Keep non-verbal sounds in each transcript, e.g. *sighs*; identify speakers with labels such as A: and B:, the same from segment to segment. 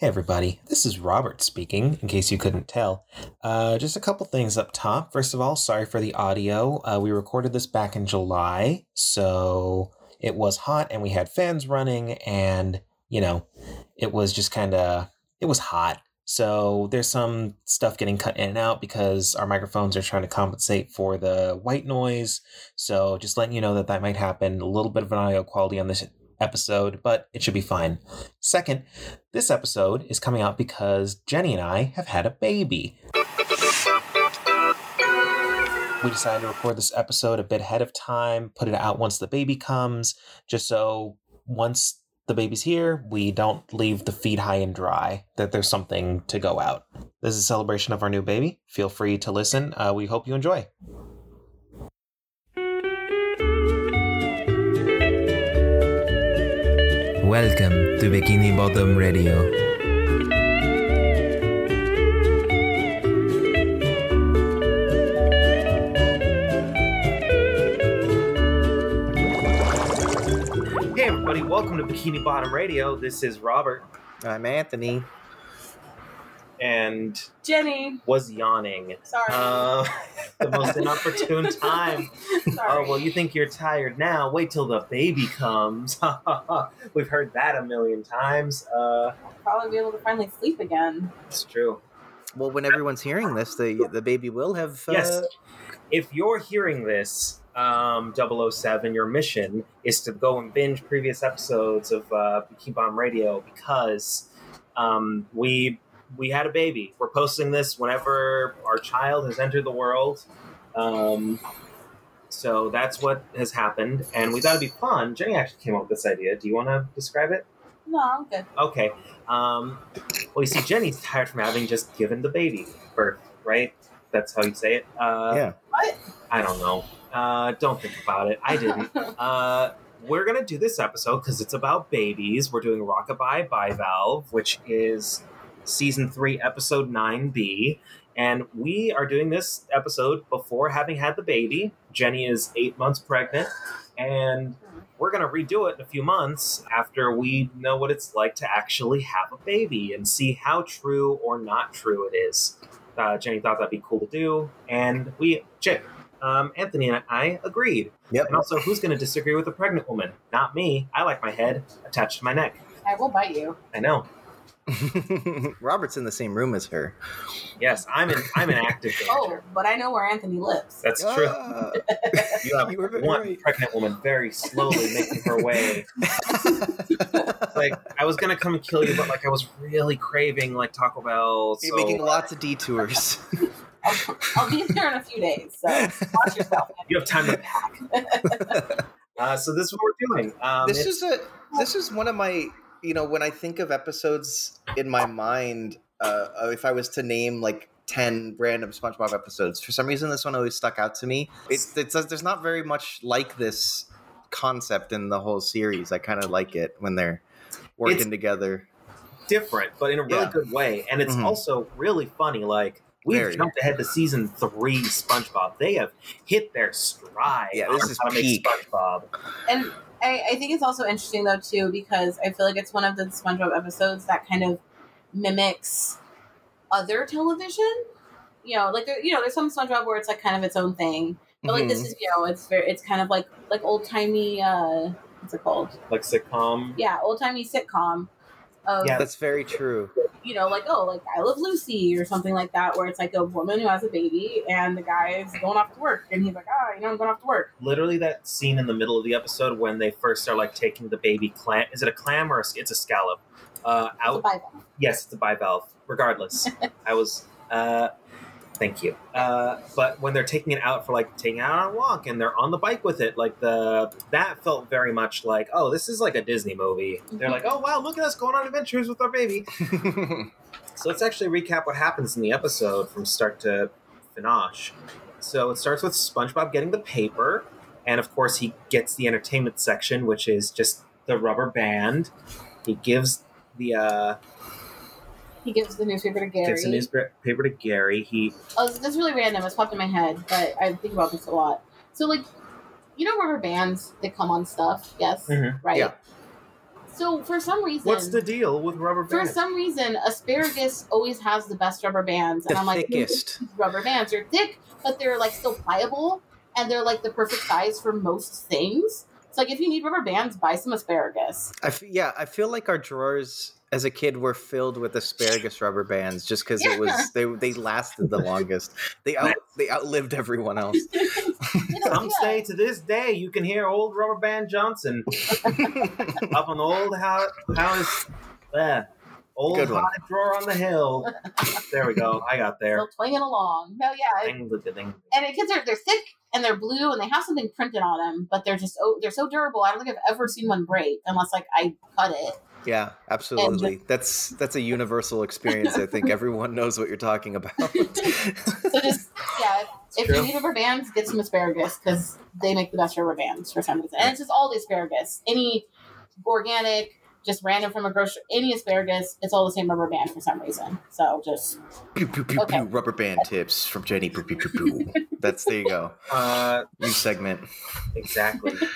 A: Hey, everybody. This is Robert speaking, in case you couldn't tell. Uh, just a couple things up top. First of all, sorry for the audio. Uh, we recorded this back in July, so it was hot and we had fans running, and, you know, it was just kind of, it was hot. So there's some stuff getting cut in and out because our microphones are trying to compensate for the white noise. So just letting you know that that might happen. A little bit of an audio quality on this episode, but it should be fine. Second, this episode is coming out because Jenny and I have had a baby. We decided to record this episode a bit ahead of time, put it out once the baby comes, just so once the baby's here, we don't leave the feed high and dry, that there's something to go out. This is a celebration of our new baby. Feel free to listen. Uh, we hope you enjoy.
B: Welcome to Bikini Bottom Radio.
A: Hey, everybody, welcome to Bikini Bottom Radio. This is Robert,
C: I'm Anthony.
A: And
D: Jenny.
A: was yawning.
D: Sorry.
A: Uh, *laughs* the most inopportune *laughs* time.
D: Sorry.
A: Oh, well, you think you're tired now. Wait till the baby comes. *laughs* We've heard that a million times. Uh,
D: probably be able to finally sleep again.
A: it's true.
C: Well, when everyone's hearing this, the the baby will have. Uh,
A: Yes. If you're hearing this, um, 007, your mission is to go and binge previous episodes of uh, Bikini Bottom Radio because um, we we had a baby. We're posting this whenever our child has entered the world. Um, so that's what has happened, and we thought it'd be fun. Jenny actually came up with this idea. Do you want to describe it?
D: No, I'm good.
A: Okay. Um, well, you see, Jenny's tired from having just given the baby birth, right? That's how you say it. Uh,
C: yeah.
A: I don't know. Uh, don't think about it. I didn't. *laughs* uh, we're gonna do this episode because it's about babies. We're doing Rockabye Bivalve, which is season three, episode nine B, and we are doing this episode before having had the baby. Jenny is eight months pregnant, and we're gonna redo it in a few months after we know what it's like to actually have a baby and see how true or not true it is. Uh, Jenny thought that'd be cool to do, and we, J- um, Anthony and I agreed.
C: Yep.
A: And also, who's going to disagree with a pregnant woman? Not me. I like my head attached to my neck.
D: I will bite you.
A: I know.
C: Robert's in the same room as her.
A: Yes, I'm in. I'm in active *laughs*
D: Oh, but I know where Anthony lives.
A: That's true.
C: Ah. *laughs*
A: You have
C: You
A: one
C: right.
A: pregnant woman very slowly making her way. *laughs* Like I was gonna come and kill you, but like I was really craving like Taco Bell.
C: You're
A: so-
C: making lots of detours.
D: I'll, I'll be here in a few days, so watch yourself.
A: you have time to pack. Uh, so this is what we're doing. Um,
C: this is a this is one of my you know when I think of episodes in my mind, uh, if I was to name like. 10 random SpongeBob episodes. For some reason, this one always stuck out to me. It's, it's there's not very much like this concept in the whole series. I kind of like it when they're working
A: It's-
C: together.
A: different, but in a really
C: Yeah.
A: good way. And it's
C: Mhm.
A: also really funny. Like we've
C: Very.
A: jumped ahead to season three, SpongeBob. They have hit their stride.
C: Yeah, this
A: on
C: is
A: how to make
C: peak.
A: SpongeBob.
D: And I, I think it's also interesting though too because I feel like it's one of the SpongeBob episodes that kind of mimics other television. You know, like there, you know, there's some SpongeBob where it's like kind of its own thing, but like this
C: Mhm.
D: is you know, it's very, it's kind of like like old timey. uh What's it called?
A: Like sitcom.
D: Yeah, old timey sitcom. Of,
A: Yeah.
C: That's very true.
D: You know, like oh, like I Love Lucy or something like that, where it's like a woman who has a baby and the guy is going off to work, and he's like, ah, you know, I'm going off to work.
A: Literally, that scene in the middle of the episode when they first are like taking the baby clam. Is it a clam or a, it's a scallop? Uh,
D: It's a
A: out.
D: bivalve.
A: Yes, it's a bivalve. Regardless, *laughs* I was. Uh, thank you. Uh, but when they're taking it out for like taking it out on a walk and they're on the bike with it, like the that felt very much like oh, this is like a Disney movie. They're like oh wow, look at us going on adventures with our baby. *laughs* So let's actually recap what happens in the episode from start to finish. So it starts with SpongeBob getting the paper, and of course he gets the entertainment section, which is just the rubber band. He gives the uh,
D: He gives the newspaper to Gary.
A: gives the newspaper to Gary. He
D: Oh, that's really random. It's popped in my head, but I think about this a lot. So, like, you know, rubber bands they come on stuff, yes,
A: Mhm.
D: right?
C: Yeah.
D: So for some reason,
A: What's the deal with rubber bands?
D: for some reason, asparagus always has the best rubber bands, and
E: The
D: I'm like,
E: thickest.
D: rubber bands are thick, but they're like still pliable, and they're like the perfect size for most things. It's like if you need rubber bands, buy some asparagus.
E: I f- yeah, I feel like our drawers as a kid we were filled with asparagus rubber bands just because it was they they lasted the longest. They out *laughs* they outlived everyone else.
D: You *laughs* know,
A: Some say to this day you can hear old Rubber Band Johnson *laughs* up on old house, house uh, old
E: Good one.
A: drawer on the hill. There we go. I got there.
D: Still twinging along. No, yeah, it- and the kids are they're thick and they're blue and they have something printed on them, but they're just oh, they're so durable. I don't think I've ever seen one break unless like I cut it.
E: Yeah, absolutely. That's that's a universal experience. I think everyone knows what you're talking about. *laughs*
D: So just yeah, if
A: true.
D: you need rubber bands, get some asparagus because they make the best rubber bands for some reason. And it's just all the asparagus, any organic, just random from a grocery, any asparagus, it's all the same rubber band for some reason. So just
E: pew, pew, pew,
D: Okay.
E: pew, rubber band tips from Jenny. Pew, pew, pew, pew. *laughs* That's there you go.
A: Uh,
E: New segment.
A: exactly. *laughs*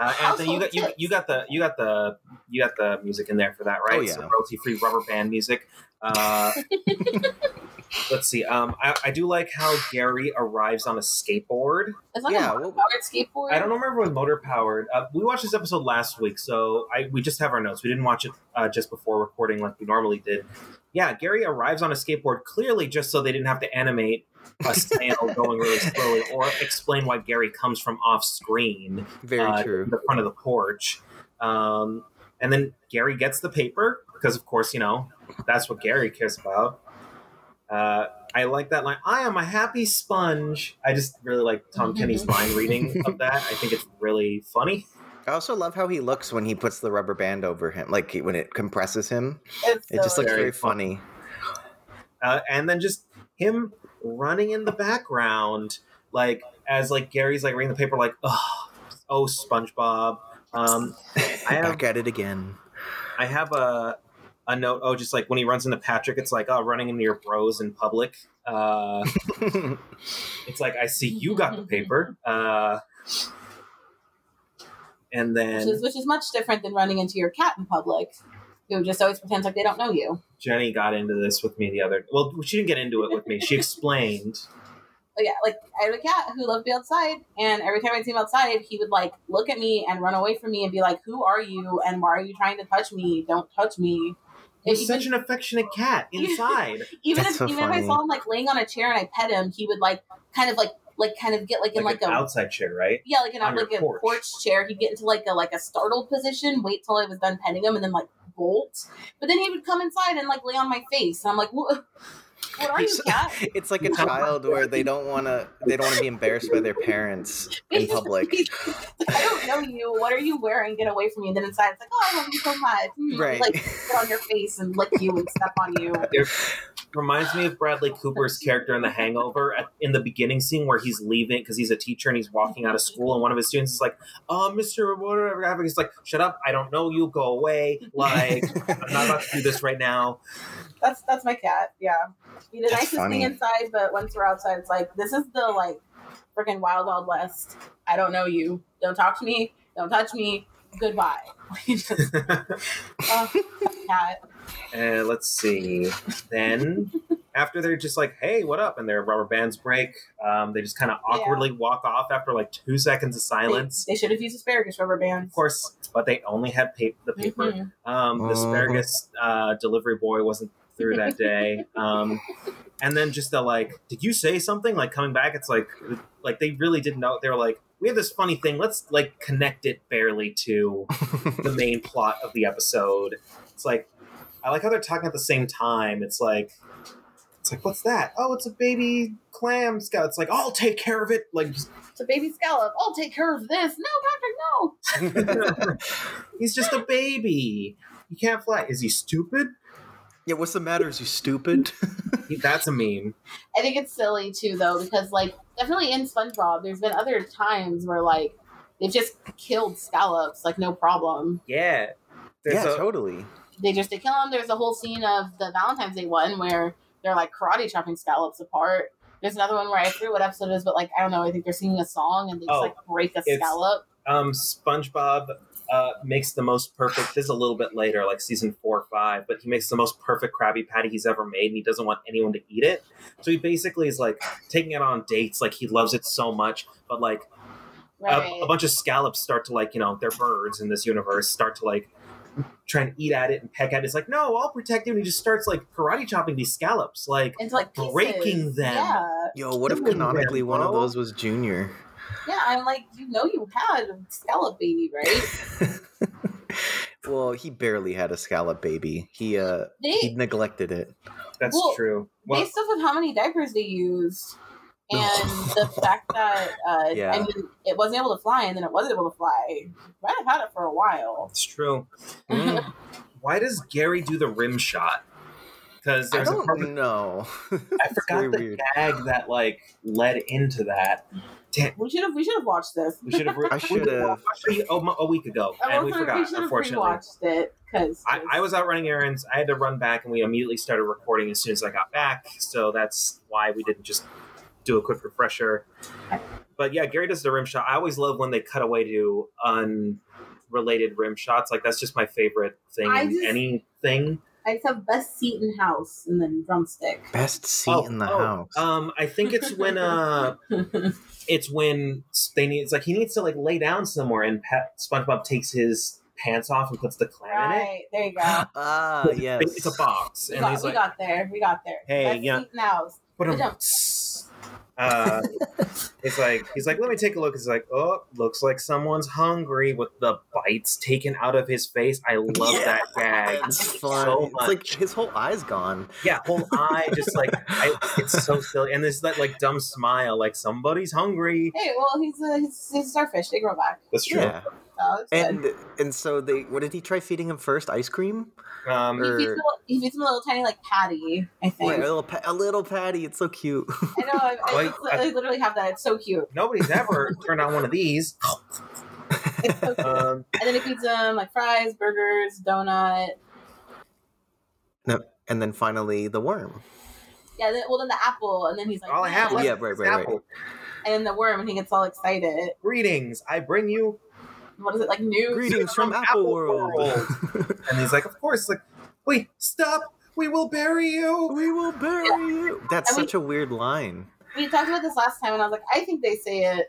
A: Uh, Anthony, you got you, you got the you got the you got the music in there for that, right?
E: Oh, yeah.
A: So royalty free rubber band music. Uh, *laughs* let's see. Um, I, I do like how Gary arrives on a skateboard.
D: it's like
E: Yeah,
D: a
E: well-
D: powered skateboard.
A: I don't remember with motor powered. Uh, we watched this episode last week, so I we just have our notes. We didn't watch it uh, just before recording like we normally did. Yeah, Gary arrives on a skateboard clearly just so they didn't have to animate a snail *laughs* going really slowly or explain why Gary comes from off screen
E: Very
A: uh,
E: true.
A: in the front of the porch. Um, and then Gary gets the paper because, of course, you know that's what Gary cares about. Uh, I like that line. I am a happy sponge. I just really like Tom Kenny's mind reading *laughs* of that. I think it's really funny.
E: I also love how he looks when he puts the rubber band over him, like when it compresses him.
D: It's
E: It
D: so
E: just looks
A: Very
E: very funny.
A: Uh, and then just him running in the background, like as like Gary's like reading the paper, like oh, oh SpongeBob. Um, *laughs* I have
E: Back at it again.
A: I have a a note. Oh, just like when he runs into Patrick, it's like oh, running into your bros in public. Uh, *laughs* it's like I see you got the paper. Uh, and
D: which
A: then
D: is which is much different than running into your cat in public, who just always pretends like they don't know you.
A: Jenny got into this with me the other. Well, she didn't get into it with me. She explained. *laughs*
D: But yeah, like I had a cat who loved to be outside, and every time I'd see him outside, he would like look at me and run away from me and be like, "Who are you? And why are you trying to touch me? Don't touch me."
A: He's
D: even
A: such an affectionate cat *laughs* inside.
D: even
E: That's
D: if
E: so
D: even if I saw him like laying on a chair and I pet him, he would like kind of like like kind of get like in
A: like,
D: like,
A: an
D: a
A: outside chair, right?
D: yeah like an
A: on
D: like a
A: porch.
D: porch. chair. He'd get into like a like a startled position, wait till I was done petting him, and then like bolt. But then he would come inside and like lay on my face, and I'm like, "What? What are you,
E: It's-
D: cat?" *laughs*
E: It's like a child where they don't want to. They don't want to be embarrassed by their parents in public. *laughs*
D: I don't know you. What are you wearing? Get away from me. And then inside, it's like, oh, I love you so much. Hmm,
E: Right.
D: Like, get on your face and lick you and step on you. *laughs*
A: It reminds me of Bradley Cooper's character in The Hangover at, in the beginning scene where he's leaving because he's a teacher and he's walking out of school, and one of his students is like, "Oh, Mister, whatever." He's like, "Shut up! I don't know you. Go away! Like, I'm not about to do this right now."
D: That's that's my cat. Yeah, he the
E: That's
D: nicest
E: funny.
D: thing inside, but once we're outside, it's like this is the like freaking wild wild west. I don't know you. Don't talk to me. Don't touch me. Goodbye. *laughs* *laughs* Just, oh, cat.
A: And let's see. Then after they're just like, "Hey, what up?" and their rubber bands break, um, they just kind of awkwardly walk off after like two seconds of silence.
D: they should have used asparagus rubber bands.
A: Of course, but they only had pa- the paper.
D: Mhm.
A: Um, the
E: Uh-huh.
A: asparagus uh, delivery boy wasn't through that day. Um, and then just the like, did you say something? Like coming back, it's like, like they really didn't know. They were like, we have this funny thing. Let's like connect it barely to the *laughs* main plot of the episode. It's like, I like how they're talking at the same time. It's like, it's like, what's that? Oh, it's a baby clam scallop. It's like, I'll take care of it. Like, just-
D: It's a baby scallop. I'll take care of this. No, Patrick, no. *laughs* *laughs*
A: he's just a baby. He can't fly. Is he stupid?
E: Yeah, what's the matter? Is you stupid? *laughs*
A: That's a meme.
D: I think it's silly too, though, because like definitely in SpongeBob, there's been other times where like they've just killed scallops, like no problem.
A: Yeah. There's
E: yeah,
A: a-
E: totally.
D: They just they kill them. There's a whole scene of the Valentine's Day one where they're like karate chopping scallops apart. There's another one where I forget what episode it is, but like I don't know. I think they're singing a song and they just
A: Oh,
D: like break a
A: it's-
D: scallop.
A: um, SpongeBob uh, makes the most perfect. This is a little bit later, like season four or five, but he makes the most perfect Krabby Patty he's ever made, and he doesn't want anyone to eat it. So he basically is like taking it on dates, like he loves it so much, but like
D: Right.
A: a, a bunch of scallops start to like you know they're birds in this universe start to like try and eat at it and peck at it. It's like no, I'll protect you. And he just starts like karate chopping these scallops, like
D: Into like
A: breaking them.
D: Yeah.
C: Yo, what if canonically
A: them,
C: one of those was Junior?
D: Yeah, I'm like, you know, you had a scallop baby, right? *laughs*
C: well, he barely had a scallop baby. He uh he neglected it.
A: That's
D: Well,
A: true. Well,
D: based off of how many diapers they used *laughs* and the fact that uh,
C: Yeah.
D: I mean, it wasn't able to fly and then it wasn't able to fly. Might have had it for a while.
A: it's true. *laughs*
C: Mm,
A: Why does Gary do the rim shot? Because
C: I
A: there's a
C: don't
A: perfect,
C: know.
A: I forgot
C: very
A: the
C: weird.
A: gag that like led into that. Damn,
D: We should have we should have watched this.
A: we should have.
C: I *laughs* should have.
A: watched a, week ago,
D: I
A: and we forgot.
D: have
A: unfortunately,
D: rewatched it because
A: I, I was out running errands. I had to run back, and we immediately started recording as soon as I got back. So that's why we didn't just do a quick refresher. But yeah, Gary does the rim shot. I always love when they cut away to unrelated rim shots. Like that's just my favorite thing
D: I
A: in
D: just-
A: anything.
D: I just have best seat in house and then drumstick.
C: Best seat
A: Oh,
C: in the
A: oh,
C: house.
A: Um, I think it's when uh, *laughs* it's when they need. It's like he needs to like lay down somewhere, and Pat, SpongeBob takes his pants off and puts the clam in it.
D: there you go. *laughs*
C: ah, yes.
A: It's a box,
D: We
A: and
D: got,
A: he's
D: we
A: like,
D: got there. We got there.
A: Hey,
D: best
A: yeah.
D: seat in house.
A: Put him.
D: Good job.
A: Uh, it's like he's like, let me take a look. He's like, oh, looks like someone's hungry with the bites taken out of his face. I love
C: Yeah,
A: that gag
C: It's fun.
A: so
C: it's like his whole eye's gone.
A: yeah, whole eye just like I, it's so silly, and this that like dumb smile, like somebody's hungry.
D: Hey, well, he's a he's, he's a starfish. They grow back.
A: That's true.
C: Yeah.
D: So.
C: And and so they what did he try feeding him first? Ice cream?
A: Um,
D: He feeds, him, a- he feeds him a little tiny like patty. I think.
C: Right, a little pa- a little patty. It's so cute.
D: I know. I, I,
A: Wait,
D: I, literally have that. It's so cute.
A: nobody's ever *laughs* turned on one of these.
D: It's so cute. *laughs*
A: Um,
D: and then he feeds him like fries, burgers, donut.
C: no, and then finally the worm.
D: Yeah. Then, well, then the apple, and then he's like,
A: all I have
C: yeah,
A: is
C: right,
A: this
C: right, right.
D: and then the worm, and he gets all excited.
A: Greetings, I bring you
D: What is it like? News.
C: Greetings from,
A: from
C: Apple
A: Apple
C: World. *laughs*
A: And he's like, of course. Like, wait, stop. We will bury you.
C: we will bury *laughs* you. That's
D: And we-
C: such a weird line.
D: We talked about this last time, and I was like, I think they say it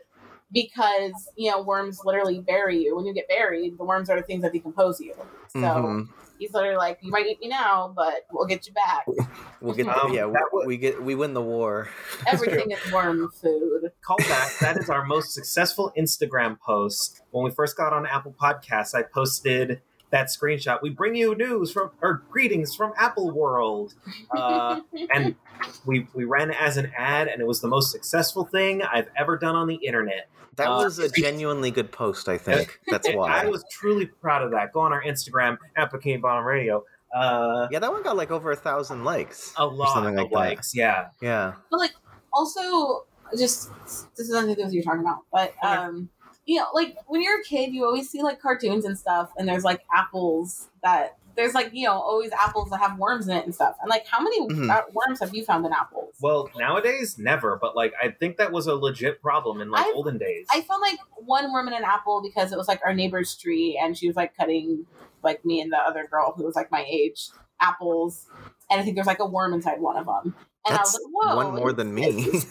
D: because you know worms literally bury you. When you get buried, the worms are the things that decompose you. So
C: mm-hmm.
D: He's literally like, you might eat me now, but we'll get you back. *laughs*
C: We'll get
A: Um,
C: yeah. We,
A: would-
C: we get we win the war. *laughs*
D: Everything is worm food.
A: Call back. That is our most successful Instagram post. When we first got on Apple Podcasts, I posted that screenshot. We bring you news from or greetings from Apple World. Uh, *laughs* and we we ran it as an ad, and it was the most successful thing I've ever done on the internet.
C: That
A: Uh,
C: was a genuinely good post. I think *laughs* that's why.
A: I was truly proud of that. Go on our Instagram at Bikini Bottom Radio. Uh,
C: yeah, that one got like over a thousand likes.
A: a lot
C: something
A: of
C: like that.
A: likes. Yeah.
C: Yeah.
D: But like also just this is nothing to do with what you're talking about, but
A: Okay.
D: um you know, like when you're a kid you always see like cartoons and stuff and there's like apples that there's like, you know, always apples that have worms in it and stuff. And like how many
C: Mhm.
D: uh, worms have you found in apples?
A: Well, nowadays, never. But like, I think that was a legit problem in like
D: I've-
A: olden days.
D: I found like one worm in an apple because it was like our neighbor's tree and she was like cutting like me and the other girl who was like my age apples and I think there's like a worm inside one of them. And
C: That's
D: I was like, whoa.
C: one more than *laughs* me. *laughs*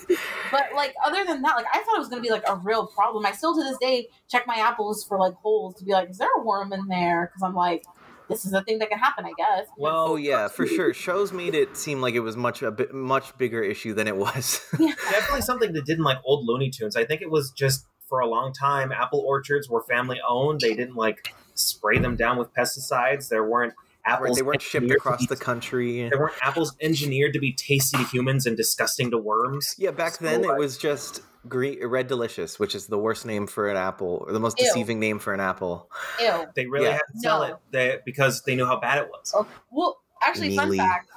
D: But like other than that, like I thought it was gonna be like a real problem. I still to this day check my apples for like holes to be like, is there a worm in there? Because I'm like, this is a thing that can happen, I guess.
A: well,
C: oh yeah, for sure. Shows made it seem like it was much a bit much bigger issue than it was. *laughs*
A: definitely something that didn't like old Looney Tunes. I think it was just for a long time, apple orchards were family owned. They didn't like spray them down with pesticides. There weren't apples.
C: right, they weren't shipped across the country.
A: There weren't apples engineered to be tasty to humans and disgusting to worms.
C: Yeah, back
A: So,
C: then it was just green, red delicious, which is the worst name for an apple, or the most
D: Ew.
C: deceiving name for an apple.
D: Ew.
A: They really
C: Yeah.
A: had to sell
D: No.
A: it they, because they knew how bad it was.
D: Oh, well, actually, fun fact.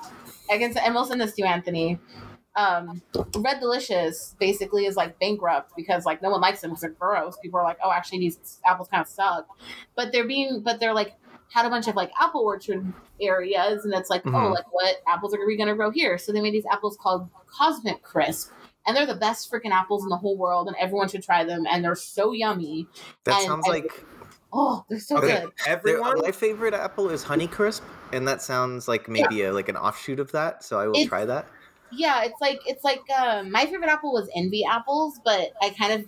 D: I can say, and we'll send this to you, Anthony. Um, Red Delicious basically is like bankrupt because like no one likes them because they're gross. People are like, oh, actually, these apples kind of suck. But they're being, but they're like had a bunch of like apple orchard areas, and it's like, oh,
C: Mhm.
D: like what apples are we gonna grow here? So they made these apples called Cosmic Crisp. And they're the best freaking apples in the whole world, and everyone should try them. And they're so yummy.
C: That
D: And
C: sounds
D: I-
C: like
D: Oh, they're so
C: Okay.
D: good.
A: Everyone,
C: my favorite apple is Honey Crisp, and that sounds like maybe a, like an offshoot of that. So I will
D: It's-
C: try that.
D: Yeah, it's like it's like um, my favorite apple was envy apples, but I kind of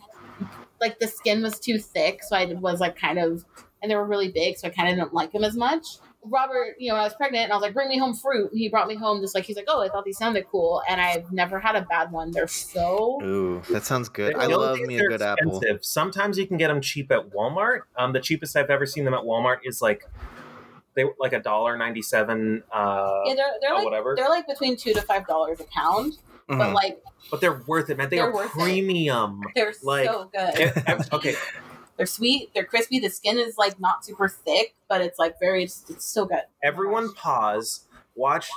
D: like the skin was too thick, so I was like kind of, and they were really big, so I kind of didn't like them as much. Robert, you know, I was pregnant and I was like, bring me home fruit. And he brought me home just like, he's like, oh, I thought these sounded cool. And I've never had a bad one. They're so,
C: Ooh, that sounds good.
A: The
C: I love me a
A: they're
C: good apple.
A: Sometimes you can get them cheap at Walmart. Um, the cheapest I've ever seen them at Walmart is like they were like a dollar ninety seven. Uh,
D: yeah, they're, they're
A: uh,
D: like,
A: whatever.
D: they're like between two to five dollars a pound, but
C: Mhm.
D: like,
A: but they're worth it, man. They
D: They're
A: are
D: worth it.
A: premium.
D: they're
A: Like,
D: so good.
A: If- if- okay,
D: They're sweet. They're crispy. The skin is like not super thick, but it's like very, it's, it's so good.
A: Oh everyone pause, watch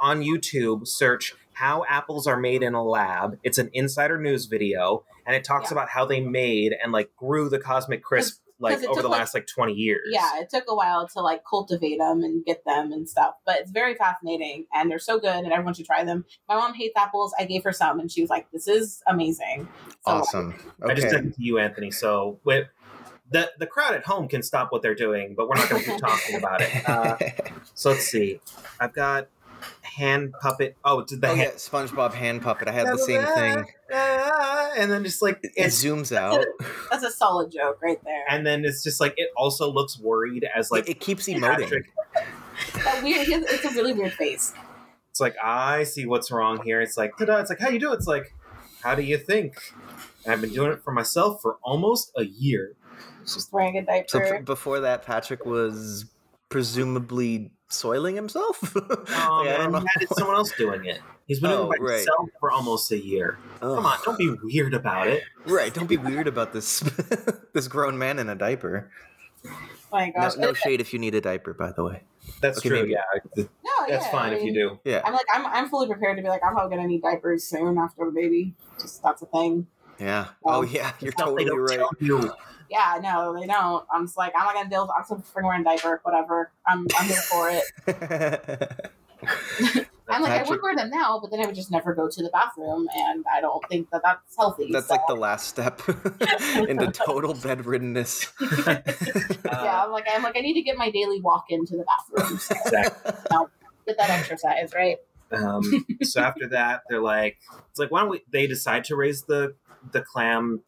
A: on YouTube, search how apples are made in a lab. It's an insider news video, and it talks
D: Yeah.
A: about how they made and like grew the cosmic crisp like
D: 'cause it
A: over the
D: like-
A: last like twenty years.
D: Yeah, it took a while to like cultivate them and get them and stuff, but it's very fascinating and they're so good and everyone should try them. My mom hates apples. I gave her some and she was like, "This is amazing." So,
C: Awesome.
A: I just
C: Okay.
A: sent it to you, Anthony. So with the the crowd at home can stop what they're doing, but we're not going to keep talking about it. Uh, *laughs* so let's see. I've got hand puppet. Oh, it's the
C: oh yeah. SpongeBob hand puppet. I had the same thing.
A: And then just like
C: It
A: it's
C: zooms out.
D: That's a solid joke right there.
A: and then it's just like it also looks worried as like
C: Like it keeps emoting. *laughs*
D: That weird. It's a really weird face.
A: It's like I see what's wrong here. It's like ta-da. It's like how you do. It's like how do you think? And I've been doing it for myself for almost a year.
D: He's just wearing a
C: So
D: diaper.
C: p- before that, Patrick was presumably soiling himself. *laughs* Oh, like,
A: Oh
C: I don't
A: man,
C: know.
A: had someone else doing it. He's been
C: Oh,
A: doing it by
C: right.
A: himself for almost a year.
C: Ugh.
A: Come on, don't be weird about it.
C: Right, don't be weird about this *laughs* this grown man in a diaper.
D: oh my
C: No,
D: gosh.
C: no shade if you need a diaper, by the way.
A: That's
C: Okay,
A: true.
C: maybe.
A: Yeah,
D: No,
A: that's
D: yeah,
A: fine
D: I
A: if you do.
C: Yeah,
D: I'm like, I'm, I'm fully prepared to be like, I'm probably gonna need diapers soon after the baby. Just that's a thing.
C: yeah.
D: Well,
C: Oh yeah, you're totally right.
A: you.
D: Yeah, no, they don't. I'm just like, I'm not gonna deal. I'm still freaking wearing a diaper. Whatever. I'm, I'm here for it. *laughs* *laughs* I'm like, I would wear them now, but then I would just never go to the bathroom, and I don't think that that's healthy.
C: That's
D: so-
C: like the last step *laughs* into total bedriddenness.
D: yeah. I'm like, I'm like, I need to get my daily walk into the bathroom. So
A: Exactly.
D: get that exercise, right?
A: Um, so after that, they're like, it's like, why don't we? They decide to raise the the clam.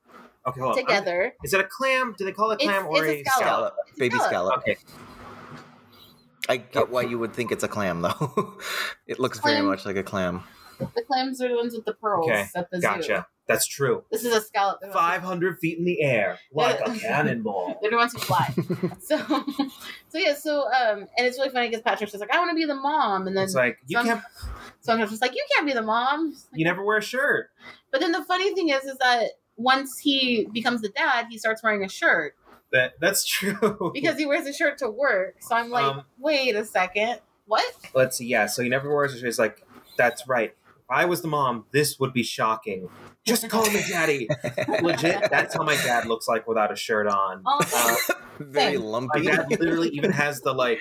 A: Okay, hold on.
D: Together.
A: Is it a clam? Do they call it a
D: It's-
A: clam or
D: it's a
A: a
D: scallop.
C: scallop, baby
D: Scallop.
C: scallop.
A: Okay,
C: I get why you would think it's a clam, though. *laughs* it looks very much like a clam.
D: The clams are the ones with the pearls
A: Okay,
D: at the zoo.
A: gotcha. That's true.
D: This is a scallop. They're the ones
A: Five hundred feet in the air, like a *laughs* cannonball. *laughs*
D: They're the ones who fly. so, so yeah. So, um, and it's really funny because Patrick's just like, I want to be the mom, and then
A: It's like you
D: some-
A: can't.
D: so I'm just like, you can't be the mom.
A: You never wear a shirt.
D: But then the funny thing is, is that once he becomes the dad, he starts wearing a shirt
A: That that's true. *laughs*
D: because he wears a shirt to work. So I'm like,
A: Um,
D: wait a second, what?
A: let's see. Yeah, so he never wears a shirt. It's like that's right. If I was the mom, this would be shocking. Just call me daddy. *laughs* Legit, that's how my dad looks like without a shirt on.
D: Oh,
A: Uh, *laughs*
C: very
D: Same.
A: my
C: lumpy.
A: dad literally even has the like.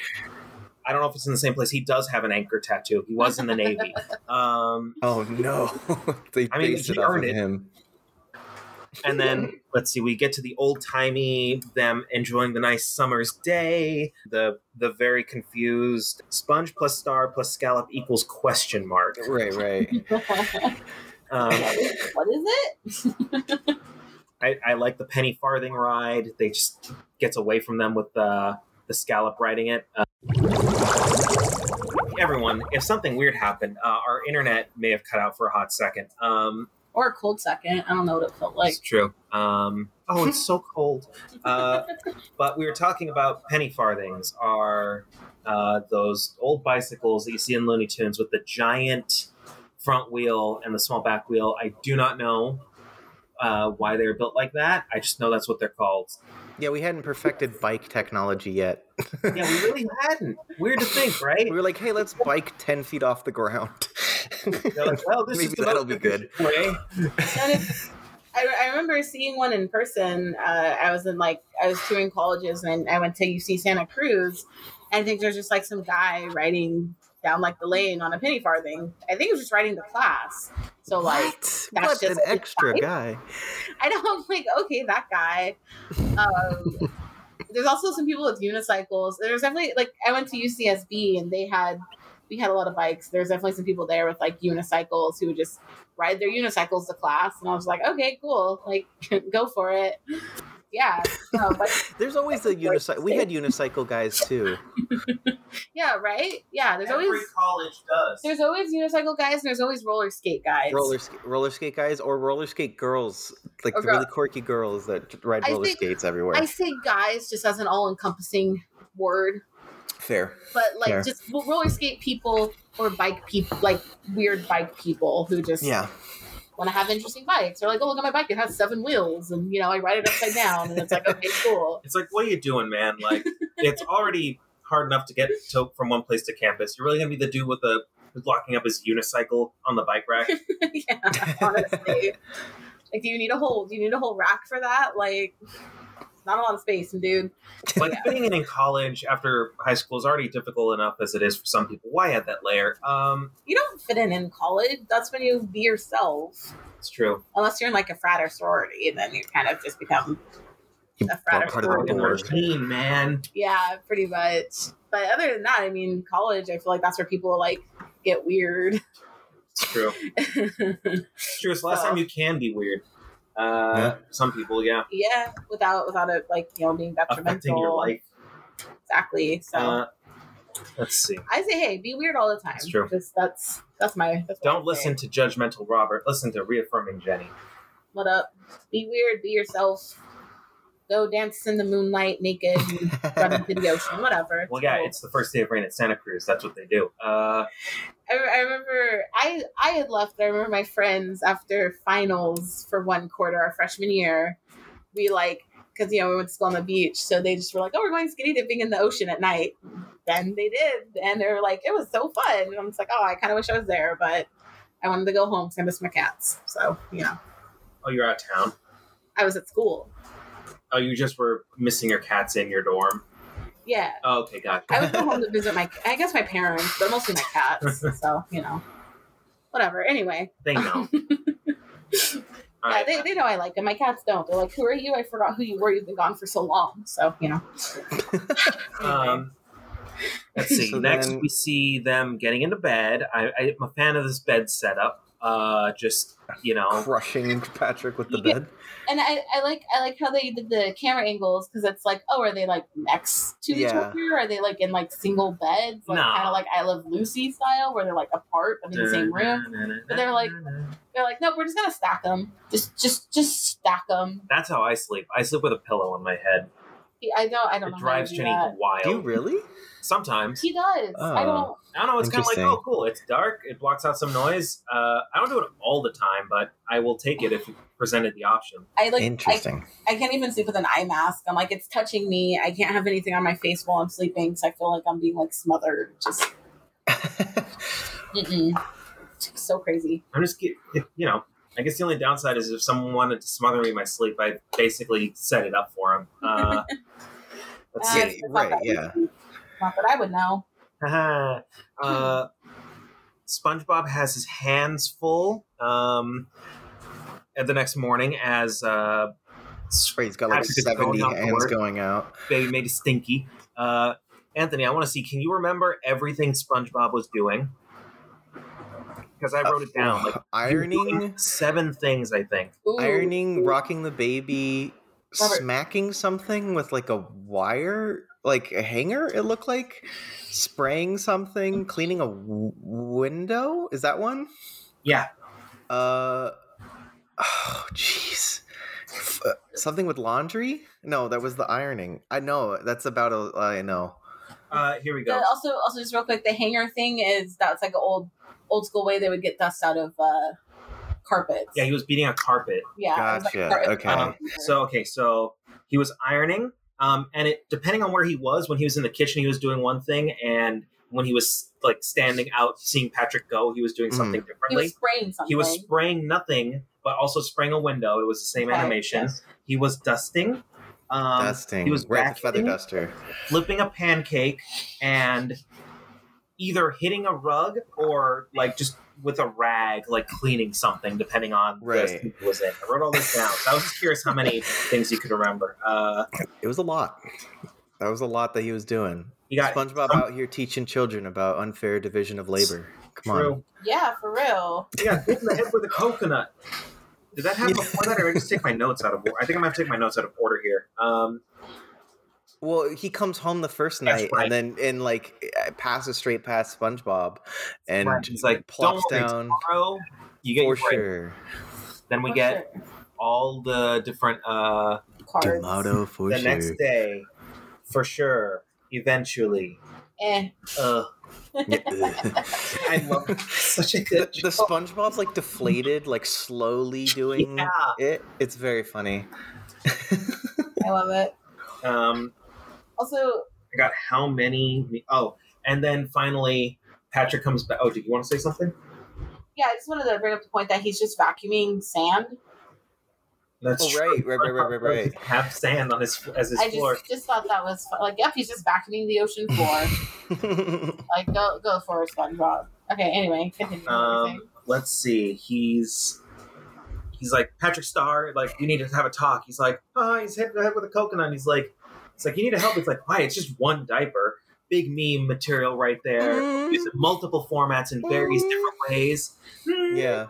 A: I don't know if it's in the same place. He does have an anchor tattoo. He was in the Navy. Um,
C: Oh no! they
A: I mean,
C: based it
A: he
C: off of
A: earned it.
C: him. *laughs*
A: and then let's see, we get to the old timey them enjoying the nice summer's day. The the very confused sponge plus star plus scallop equals question mark.
C: Right, right. *laughs*
A: Um,
D: what is it? *laughs*
A: I, I like the penny farthing ride. They just gets away from them with the the scallop riding it. Uh, everyone, if something weird happened, uh, our internet may have cut out for a hot second. Um,
D: Or a cold second. I don't know what it felt like.
A: it's true. Um, oh, it's so *laughs* cold. Uh, but we were talking about penny farthings. Are uh, those old bicycles that you see in Looney Tunes with the giant front wheel and the small back wheel? I do not know uh, why they were built like that. I just know that's what they're called.
C: Yeah, we hadn't perfected bike technology yet.
A: Yeah, we really hadn't. Weird to think, *laughs* right?
C: we were like, hey, let's bike ten feet off the ground.
A: They're like, well, this
C: Maybe
A: is
C: that'll be good.
A: efficient Way. *laughs*
D: If, I, I remember seeing one in person. Uh, I was in like I was touring colleges, and I went to UC Santa Cruz. And I think there's just like some guy riding down like the lane on a penny farthing. I think he was just riding the class. So like,
C: what?
D: that's
C: What
D: just
C: an extra
D: vibe.
C: guy. *laughs*
D: I know I'm like, okay, that guy. Um, there's also some people with unicycles. There's definitely like I went to UCSB and they had we had a lot of bikes. There's definitely some people there with like unicycles who would just ride their unicycles to class, and I was like, okay, cool, like *laughs* go for it. Yeah, no, but *laughs*
C: There's always the unicycle. We had unicycle guys *laughs* too.
D: yeah, right. Yeah, there's
A: Every
D: always
A: college does.
D: there's always unicycle guys and there's always roller skate guys.
C: Roller sk- roller skate guys or roller skate girls, like
D: Or
C: the really quirky girls that ride roller
D: think-
C: skates everywhere.
D: I say guys just as an all-encompassing word,
C: Fair.
D: but like
C: Fair.
D: just roller skate people or bike people, like weird bike people who just
C: Yeah.
D: want to have interesting bikes. Or like, oh look at my bike, it has seven wheels, and you know I ride it upside down, and it's like okay, *laughs* cool.
A: It's like, what are you doing, man? Like, it's *laughs* already hard enough to get to from one place to campus. You're really gonna be the dude with the who's locking up his unicycle on the bike rack. *laughs*
D: yeah, honestly. Like, do you need a whole? Do you need a whole rack for that? Like, not a lot of space, dude. *laughs*
A: like fitting in in college after high school is already difficult enough as it is for some people. Why add that layer? Um,
D: You don't fit in in college. That's when you be yourself.
A: it's true.
D: Unless you're in like a frat or sorority, and then you kind of just become
C: You
D: a frat or
C: part of the
D: sorority.
A: In team, man.
D: Yeah, pretty much. But other than that, I mean, college, I feel like that's where people like get weird.
A: It's true. *laughs* It's true. It's the last
D: So-
A: time you can be weird. Uh,
C: Yeah.
A: Some people, yeah,
D: yeah, without without it like you know being detrimental.
A: affecting your life.
D: Exactly. So
A: Uh, let's see.
D: I say, hey, be weird all the time.
A: It's true.
D: Just that's that's my. That's
A: Don't
D: say.
A: listen to judgmental Robert. Listen to reaffirming Jenny.
D: What up? Be weird. Be yourself. Go dance in the moonlight naked and run *laughs* into the ocean. Whatever.
A: Well, yeah,
D: cool.
A: it's the first day of rain at Santa Cruz. That's what they do. Uh,
D: I, I remember I I had left. But I remember my friends after finals for one quarter our freshman year. We like because you know we went to school on the beach, so they just were like, "Oh, we're going skinny dipping in the ocean at night." Then they did, and they were like, "It was so fun." And I'm just like, "Oh, I kind of wish I was there, but I wanted to go home because I miss my cats." So you know,
A: oh, you're out of town.
D: I was at school.
A: Oh, you just were missing your cats in your dorm.
D: Yeah,
A: Oh, okay, gotcha.
D: I would go home to visit my, I guess my parents, but mostly my cats. *laughs* So you know, whatever. Anyway,
A: They know. *laughs* All
D: yeah,
A: right.
D: they, they know I like them. My cats don't. They're like, "Who are you? I forgot who you were. You've been gone for so long." So you know. *laughs*
A: Um, let's see.
C: So
A: Next,
C: then-
A: we see them getting into bed. I, I, I'm a fan of this bed setup. Uh, just you know,
C: Crushing Patrick with the
D: Yeah.
C: bed.
D: and I, I like I like how they did the camera angles because it's like, oh, are they like next to each
C: Yeah.
D: other? Are they like in like single beds, like
A: No.
D: kind of like I Love Lucy style, where they're like apart but in the same room? But they're like- They're like, nope, we're just gonna stack them. Just, just, just stack them.
A: That's how I sleep. I sleep with a pillow on my head.
D: I don't, I don't
A: It
D: know.
A: drives
D: how to do
A: Jenny wild.
C: Do you really?
A: Sometimes.
D: He does. I
C: Oh.
D: don't.
A: I don't know. It's kind of like, oh, cool. It's dark. It blocks out some noise. Uh, I don't do it all the time, but I will take it if you presented the option.
D: I like.
C: Interesting.
D: I can't even sleep with an eye mask. I'm like, it's touching me. I can't have anything on my face while I'm sleeping, so I feel like I'm being like smothered. Just, *laughs* mm-mm. so crazy.
A: I'm just, you know, I guess the only downside is if someone wanted to smother me in my sleep, I basically set it up for them. Uh, *laughs* let's
D: Uh,
A: see.
C: right, yeah.
D: Not that I would know.
A: Haha. uh, SpongeBob has his hands full. Um, at the next morning, as uh,
C: Right, he's got like
A: Patrick is going
C: 70
A: out
C: hands
A: work.
C: going out.
A: Baby made it stinky. Uh, Anthony, I want to see. Can you remember everything SpongeBob was doing? Because I wrote it down. Like *sighs*
C: Ironing,
A: seven things, I think.
D: Ooh.
C: ironing, rocking the baby,
D: Robert.
C: smacking something with like a wire, like a hanger. It looked like spraying something, cleaning a w- window. Is that one?
A: Yeah,
C: Uh, *sighs* oh, jeez. F- uh, Something with laundry? No, that was the ironing. I know. That's about a. I know.
A: uh, here we
D: The-
A: go.
D: also, also just real quick, the hanger thing is that's like an old, old school way they would get dust out of uh, carpets.
A: Yeah, he was beating a carpet.
D: yeah. it was like
C: Gotcha,
D: carpet-
C: okay.
A: Um, so okay, so he was ironing, um, and it depending on where he was when he was in the kitchen, he was doing one thing, and when he was like standing out seeing Patrick go, he was doing something
D: he
A: differently.
D: He was spraying something.
A: He was spraying nothing, but also spraying a window. It was the same
D: Okay,
A: animation.
D: yes.
A: He was dusting. Um,
C: Dusting.
A: he was
C: right, the feather duster.
A: flipping a pancake and either hitting a rug or like just with a rag, like cleaning something, depending on
C: Right.
A: the it was in. I wrote all this down. So I was just curious how many *laughs* things you could remember. Uh,
C: It was a lot. That was a lot that he was doing.
A: you got
C: SpongeBob
A: some-
C: out here teaching children about unfair division of labor. Come on.
D: Yeah, for real.
A: Yeah, hit in the head with a coconut. Did that happen before that, or did I just take my notes out of order? I think I'm gonna take my notes out of order here. Um,
C: Well, he comes home the first night
A: right.
C: and then and like uh, passes straight past SpongeBob and
A: right, he's like,
C: plops down
A: tomorrow you get
C: for
A: your
C: sure.
A: Then we
D: For
A: get
D: sure.
A: all the different uh
D: cards.
C: Gelato for
A: the
C: sure.
A: next day for sure eventually
D: Eh.
A: uh *laughs* *laughs* i love it. such a
C: the,
A: good
C: the
A: joke.
C: SpongeBob's like deflated, like slowly *laughs* doing
A: yeah
C: it. It's very funny.
D: I love it.
A: um
D: Also,
A: i got how many oh and then finally patrick comes back oh did you want to say something
D: yeah, I just wanted to bring up the point that he's just vacuuming sand.
A: that's
C: Oh,
A: true.
C: right, right, right, right, right, right. *laughs*
A: have sand on his as his
D: I
A: floor
D: just just thought that was fun. like, yep, he's just vacuuming the ocean floor. *laughs* like, go go for it, SpongeBob. Okay, anyway, continue.
A: Um, let's see. He's he's like Patrick Star. Like we need to have a talk. He's like, oh, he's hit the head with a coconut. He's like, it's like you need to help. It's like, why? It's just one diaper. Big meme material right there.
C: Mhm.
A: Used in multiple formats in various different ways.
C: yeah.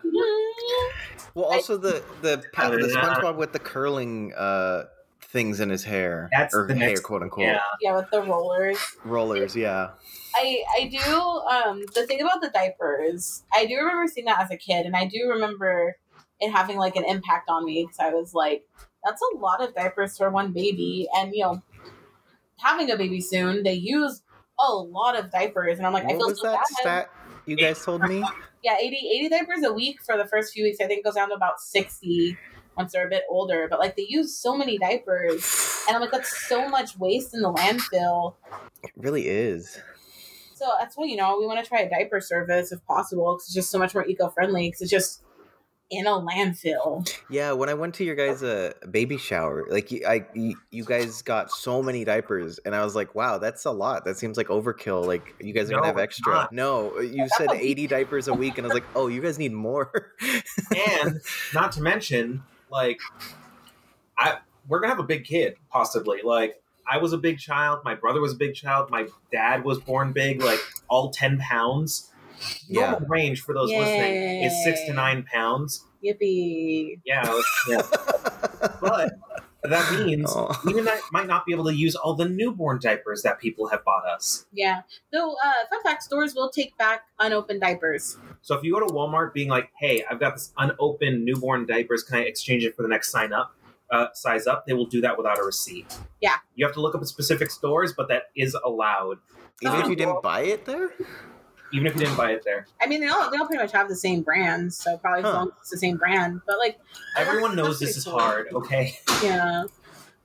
C: Well, also the the pa- the SpongeBob with the curling uh things in his hair
A: That's
C: or
A: the
C: hair,
A: next-
C: quote unquote,
A: Yeah.
D: yeah, with the rollers.
C: rollers. Yeah.
D: I I do um the thing about the diapers. I do remember seeing that as a kid, and I do remember it having like an impact on me because I was like, that's a lot of diapers for one baby, and you know, having a baby soon, they use a lot of diapers, and I'm like, I
C: what
D: feel
C: was
D: so
C: that
D: bad.
C: stat you guys told me? *laughs*
D: Yeah, 80, 80 diapers a week for the first few weeks. I think it goes down to about sixty once they're a bit older. But like they use so many diapers, and I'm like, that's so much waste in the landfill.
C: It really is.
D: So that's why you know we want to try a diaper service if possible because it's just so much more eco-friendly because it's just in a landfill.
C: Yeah, when I went to your guys' uh, baby shower, like I, you guys got so many diapers, and I was like, "Wow, that's a lot. That seems like overkill. Like you guys are
A: No,
C: gonna have extra."
A: not.
C: No, you said eighty diapers a week, and I was like, "Oh, you guys need more."
A: and *laughs* not to mention, like, I we're gonna have a big kid possibly. Like, I was a big child. My brother was a big child. My dad was born big, like all ten pounds.
C: Yeah.
A: Normal range for those listening is six to nine pounds.
D: Yippee!
A: Yeah, it's- yeah. *laughs* but that means
C: Oh.
A: we might, might not be able to use all the newborn diapers that people have bought us.
D: Yeah. Though, uh, fun fact: stores will take back unopened diapers.
A: So if you go to Walmart being like, "Hey, I've got this unopened newborn diapers. Can I exchange it for the next sign up, uh, size up?" They will do that without a receipt.
D: Yeah.
A: you have to look up at specific stores, but that is allowed,
C: Even if
D: Oh,
C: you didn't buy it there.
A: Even if you didn't buy it there.
D: I mean, they all they all pretty much have the same brand, so probably
C: Huh.
D: it's the same brand. But like,
A: Everyone knows this is
D: cool.
A: hard. Okay. *laughs*
D: Yeah.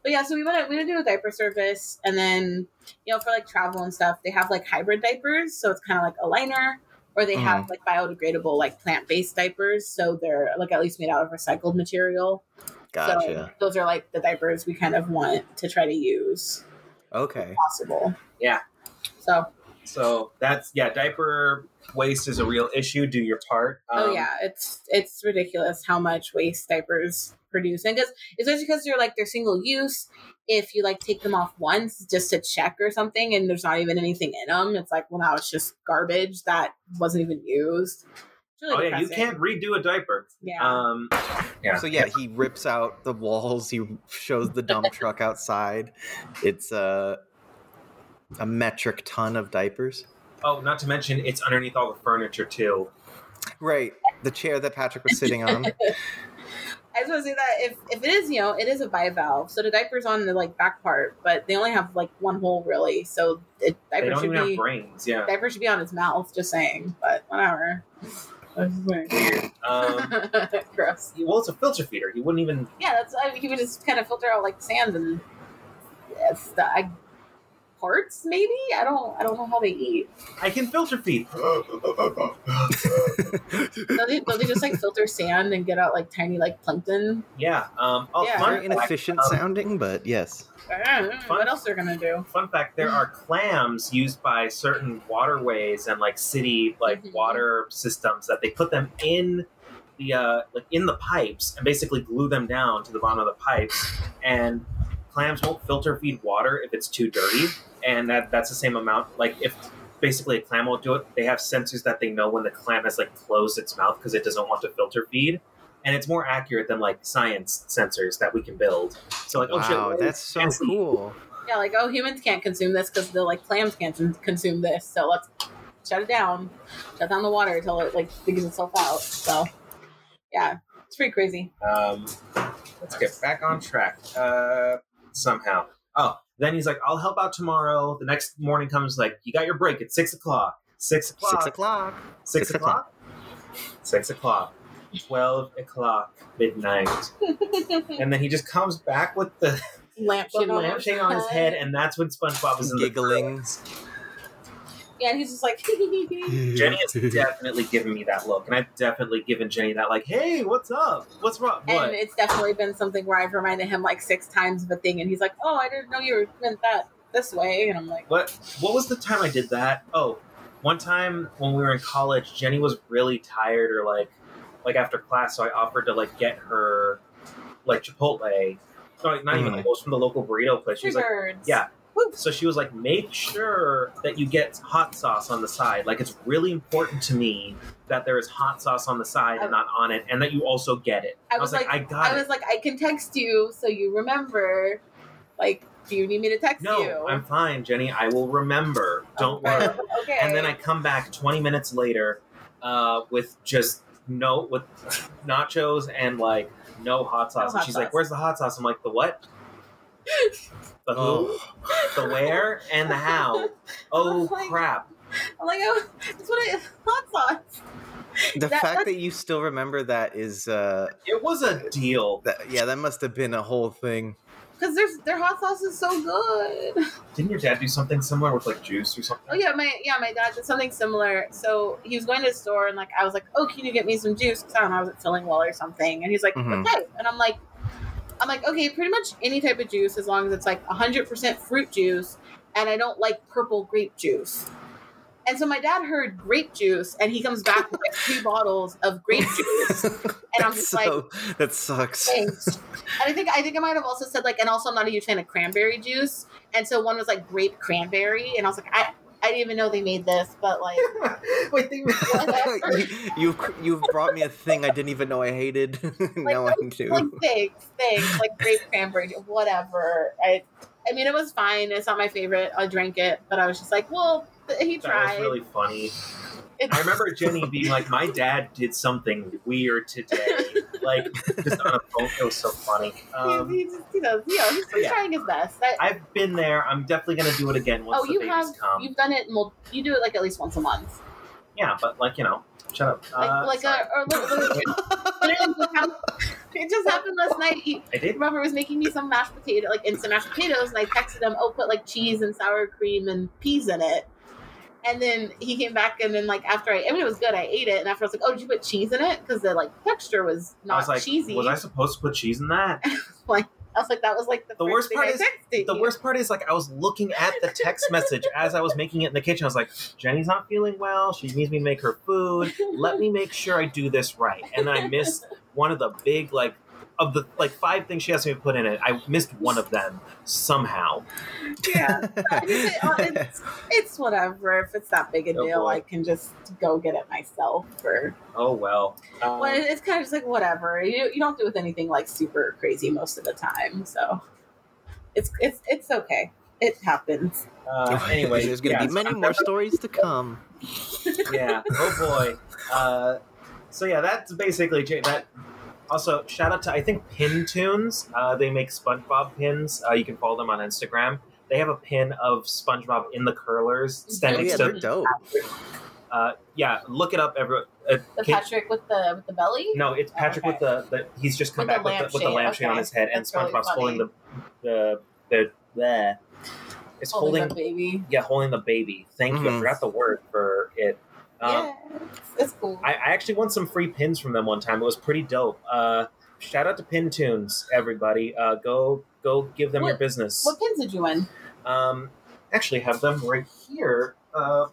D: But yeah, so we want to we want to do a diaper service, and then you know for like travel and stuff, they have like hybrid diapers, so it's kind of like a liner, or they have mm-hmm. like biodegradable like plant based diapers, so they're like at least made out of recycled material. So
C: Gotcha.
D: those are like the diapers we kind of want to try to use
C: Okay.
D: possible.
A: Yeah.
D: So
A: So that's yeah, diaper waste is a real issue. Do your part.
D: oh
A: Um,
D: yeah, it's it's ridiculous how much waste diapers produce, and because especially because they're like they're single use. If you like take them off once just to check or something, and there's not even anything in them, it's like well now it's just garbage that wasn't even used. Really
A: Oh yeah, you can't redo a diaper.
D: Yeah.
A: Um, yeah.
C: So yeah, he rips out the walls. He shows the dump truck outside. It's uh, a metric ton of diapers.
A: Oh, not to mention it's underneath all the furniture too.
C: Right. The chair that Patrick was sitting on. *laughs*
D: I just want to say that if, if it is, you know, it is a bivalve. So the diaper's on the like back part, but they only have like one hole really. So it,
A: They
D: diaper
A: don't
D: should
A: even
D: be
A: have brains. Yeah.
D: diaper should be on his mouth. Just saying, but whatever. That's weird.
A: Um, *laughs*
D: Gross.
A: well, it's a filter feeder. He wouldn't even.
D: Yeah, that's I mean, he would just kind of filter out like sand and yes, the, I parts. Maybe I don't. I don't know how they eat.
A: I can filter feed. *laughs*
D: Don't they, don't they just like filter sand and get out like tiny like plankton?
A: yeah. Um, oh,
D: Yeah.
A: fun
C: Very
A: fact,
C: inefficient
A: um,
C: sounding, but yes.
D: I what else they're gonna do?
A: Fun fact: There are clams used by certain waterways and like city like
D: Mhm.
A: water systems that they put them in the uh, like in the pipes and basically glue them down to the bottom of the pipes. And clams won't filter feed water if it's too dirty, and that that's the same amount. Like if basically a clam won't do it, they have sensors that they know when the clam has like closed its mouth because it doesn't want to filter feed. And it's more accurate than like science sensors that we can build. So like, oh shit,
C: that's so
A: can't *laughs*
C: cool.
D: Yeah, like oh, humans can't consume this because the like clams can't consume this. So let's shut it down, shut down the water until it like figures itself out. So yeah, it's pretty crazy.
A: Um, let's get back on track. Uh, somehow. Oh, then he's like, "I'll help out tomorrow." The next morning comes like, "You got your break at six o'clock." Six o'clock.
C: Six o'clock.
A: Six
C: Six
A: o'clock. Six o'clock. Twelve o'clock. Midnight. *laughs* and then he just comes back with the,
D: Lampshade *laughs*
A: lampshade on his head, and that's when SpongeBob is in
C: Giggling.
A: The
D: yeah, and he's just like, *laughs*
A: Jenny has definitely given me that look, and I've definitely given Jenny that like, "Hey, what's up? What's wrong? What?"
D: and it's definitely been something where I've reminded him like six times of a thing, and he's like, oh, I didn't know you were meant that this way, and I'm like,
A: What what was the time I did that? Oh, one time when we were in college, Jenny was really tired or like like after class, so I offered to like get her like Chipotle. No, not even
C: Mhm.
A: like, it was from the local burrito place. She was like, yeah. So she was like, make sure that you get hot sauce on the side. Like it's really important to me that there is hot sauce on the side and not on it, and that you also get it.
D: I was like,
A: I got it.
D: I
A: it.
D: was like, I can text you so you remember. Like, do you need me to text
A: no,
D: you?
A: No, I'm fine, Jenny. I will remember. Don't
D: Okay.
A: worry. *laughs*
D: okay.
A: and then I come back 20 minutes later uh, with just no with nachos and like no hot sauce.
D: No
A: and she's
D: sauce.
A: like, "Where's the hot sauce?" I'm like, "The what? *laughs* The who?
C: Oh.
A: The where? And the how? *laughs* Oh
D: Like-
A: crap!"
D: I'm like, oh, that's what I hot sauce.
C: The
D: That-
C: fact that you still remember that is, uh,
A: It was a deal.
C: that, yeah, that must have been a whole thing.
D: Because there's their hot sauce is so good.
A: Didn't your dad do something similar with like juice or something?
D: Oh yeah, my yeah, my dad did something similar. So he was going to the store and like I was like, oh, can you get me some juice? Because I don't know, I wasn't feeling well or something. And he's like,
C: Mhm.
D: okay. And I'm like, I'm like, okay, pretty much any type of juice as long as it's like 100% fruit juice, and I don't like purple grape juice. And so my dad heard grape juice, and he comes back with like three bottles of grape *laughs* juice. And I'm just like,
C: that sucks.
D: Thanks. and I think I think I might have also said like, and also I'm not a huge fan of cranberry juice. And so one was like grape cranberry, and I was like, I I didn't even know they made this, but like, *laughs*
A: Wait, they *laughs*
C: you, you've you've brought me a thing I didn't even know I hated. *laughs* now I do.
D: like thanks, thanks, like grape cranberry, whatever. I I mean, it was fine. It's not my favorite. I drank it, but I was just like, well, th- he
A: That
D: tried.
A: was really funny. I remember Jenny being like, "My dad did something weird today," like just on a phone. It was so funny. Um,
D: he, he just you know, he's,
A: yeah.
D: trying his best. I,
A: I've been there. I'm definitely gonna do it again once
D: oh,
A: the
D: you
A: babies
D: have
A: come.
D: you've done it. Mul- you do it like at least once a month.
A: Yeah, but like you know, shut up.
D: Like
A: Uh,
D: like
A: sorry.
D: a or literally, literally *laughs* just it just happened last night. He,
A: I did.
D: Robert was making me some mashed potato, like instant mashed potatoes, and I texted him, "Oh, put like cheese and sour cream and peas in it." And then he came back, and then like after I, I mean, it was good. I ate it, and after I was like, "Oh, did you put cheese in it?" Because the like texture was not I
A: was like,
D: cheesy.
A: was I supposed to put cheese in that? *laughs*
D: Like I was like, "That was like the,
A: The
D: first
A: worst
D: thing
A: part
D: I
A: is- The worst part is like I was looking at the text message as I was making it in the kitchen. I was like, Jenny's not feeling well. She needs me to make her food. Let me make sure I do this right. And then I missed one of the big like of the like five things she asked me to put in it. I missed one of them somehow.
D: Yeah, it's, it's whatever. If it's that big a
A: Oh,
D: deal,
A: boy.
D: I can just go get it myself. Or
A: Oh well. Um,
D: well, it's kind of just like whatever. You you don't do with anything like super crazy most of the time, so it's it's it's okay. It happens.
A: uh, anyway, *laughs*
C: there's gonna
A: yeah,
C: be many
A: I'm
C: more stories to come. *laughs*
A: yeah. Oh boy. Uh, so yeah, that's basically J- that. Also, shout out to I think Pin Tunes. Uh, they make SpongeBob pins. Uh, you can follow them on Instagram. They have a pin of SpongeBob in the curlers
C: Oh
A: standing
C: yeah,
A: to.
C: they're dope.
A: Uh, yeah, look it up. Everyone. Uh,
D: The
A: kid-
D: Patrick with the with the belly.
A: no, it's Patrick with the, the. He's just come
D: With the
A: back with the, with the
D: lampshade,
A: lampshade on his head, and
D: That's really
A: SpongeBob's holding the the the. the It's
D: Holding,
A: holding,
D: the baby.
A: yeah, holding the baby. Thank you. I
C: Mhm.
A: forgot the word for it. Um,
D: yeah, it's, it's cool.
A: I, I actually won some free pins from them one time. It was pretty dope. Uh, shout out to Pin Tunes, everybody. Uh, go go give them your business.
D: what pins did you win?
A: Um, actually, have them right here. Uh,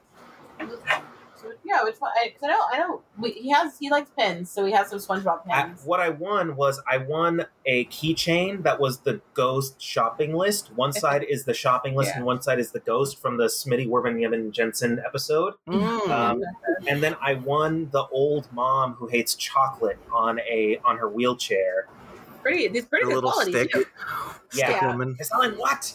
D: Yeah, which one? Because I, know, I know we, he has he likes pins, so he has some SpongeBob
A: I,
D: pins.
A: what I won was I won a keychain that was the Ghost shopping list. One *laughs* side is the shopping list,
D: Yeah.
A: and one side is the Ghost from the Smitty Werben Jensen episode.
C: Mm.
A: Um, and then I won the old mom who hates chocolate on a on her wheelchair.
D: pretty, these pretty good quality.
C: stick,
D: too.
A: Yeah,
C: stick
D: Yeah.
C: woman.
A: It's not like what?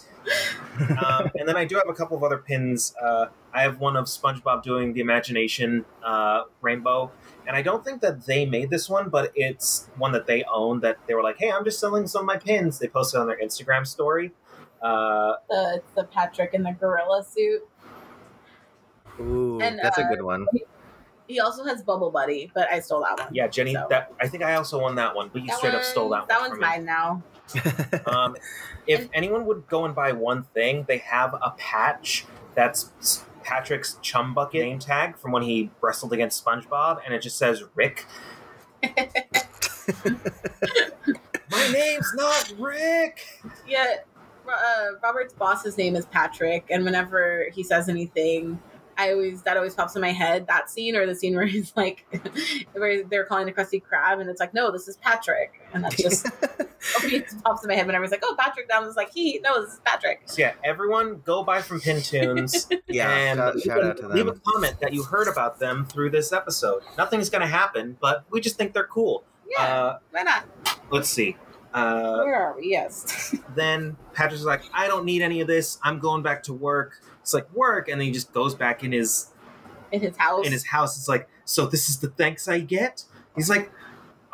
A: Um, and then I do have a couple of other pins. Uh, I have one of SpongeBob doing the imagination uh, rainbow, and I don't think that they made this one, but it's one that they own. That they were like, "Hey, I'm just selling some of my pins." They posted on their Instagram story. Uh,
D: The the Patrick in the gorilla suit.
C: Ooh,
D: And,
C: that's a
D: uh,
C: good one.
D: He also has Bubble Buddy, but I stole that one.
A: yeah, Jenny,
D: So-
A: that I think I also won that one, but you
D: That
A: straight up stole that
D: one- That one's
A: from me.
D: mine now.
A: Um, *laughs* if anyone would go and buy one thing, they have a patch that's Patrick's chum bucket name tag from when he wrestled against SpongeBob, and it just says Rick. *laughs* My name's not Rick.
D: Yeah, uh, Robert's boss's name is Patrick, and whenever he says anything, I always that always pops in my head. That scene or the scene where he's like, *laughs* where they're calling the Krusty Krab, and it's like, no, this is Patrick, and that's just *laughs* always pops in my head whenever he's like, oh, Patrick down is like he no, this is Patrick.
A: So yeah, everyone go buy from Pintoons *laughs*
C: yeah,
A: and
C: shout, shout
A: a,
C: out to them
A: leave a comment that you heard about them through this episode. Nothing's gonna happen, but we just think they're cool.
D: Yeah,
A: Uh,
D: why not?
A: let's see. Uh,
D: Where are we? Yes.
A: then Patrick's like, I don't need any of this. I'm going back to work. It's like work, and then he just goes back in his
D: in his house.
A: in his house. It's like, so this is the thanks I get. He's like,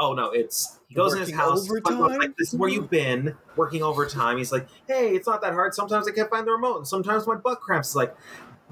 A: oh no, it's he goes in his house.
C: overtime?
A: SpongeBob's Like, this is where you've been working overtime. He's like, hey, it's not that hard. Sometimes I can't find the remote, and sometimes my butt cramps. It's like,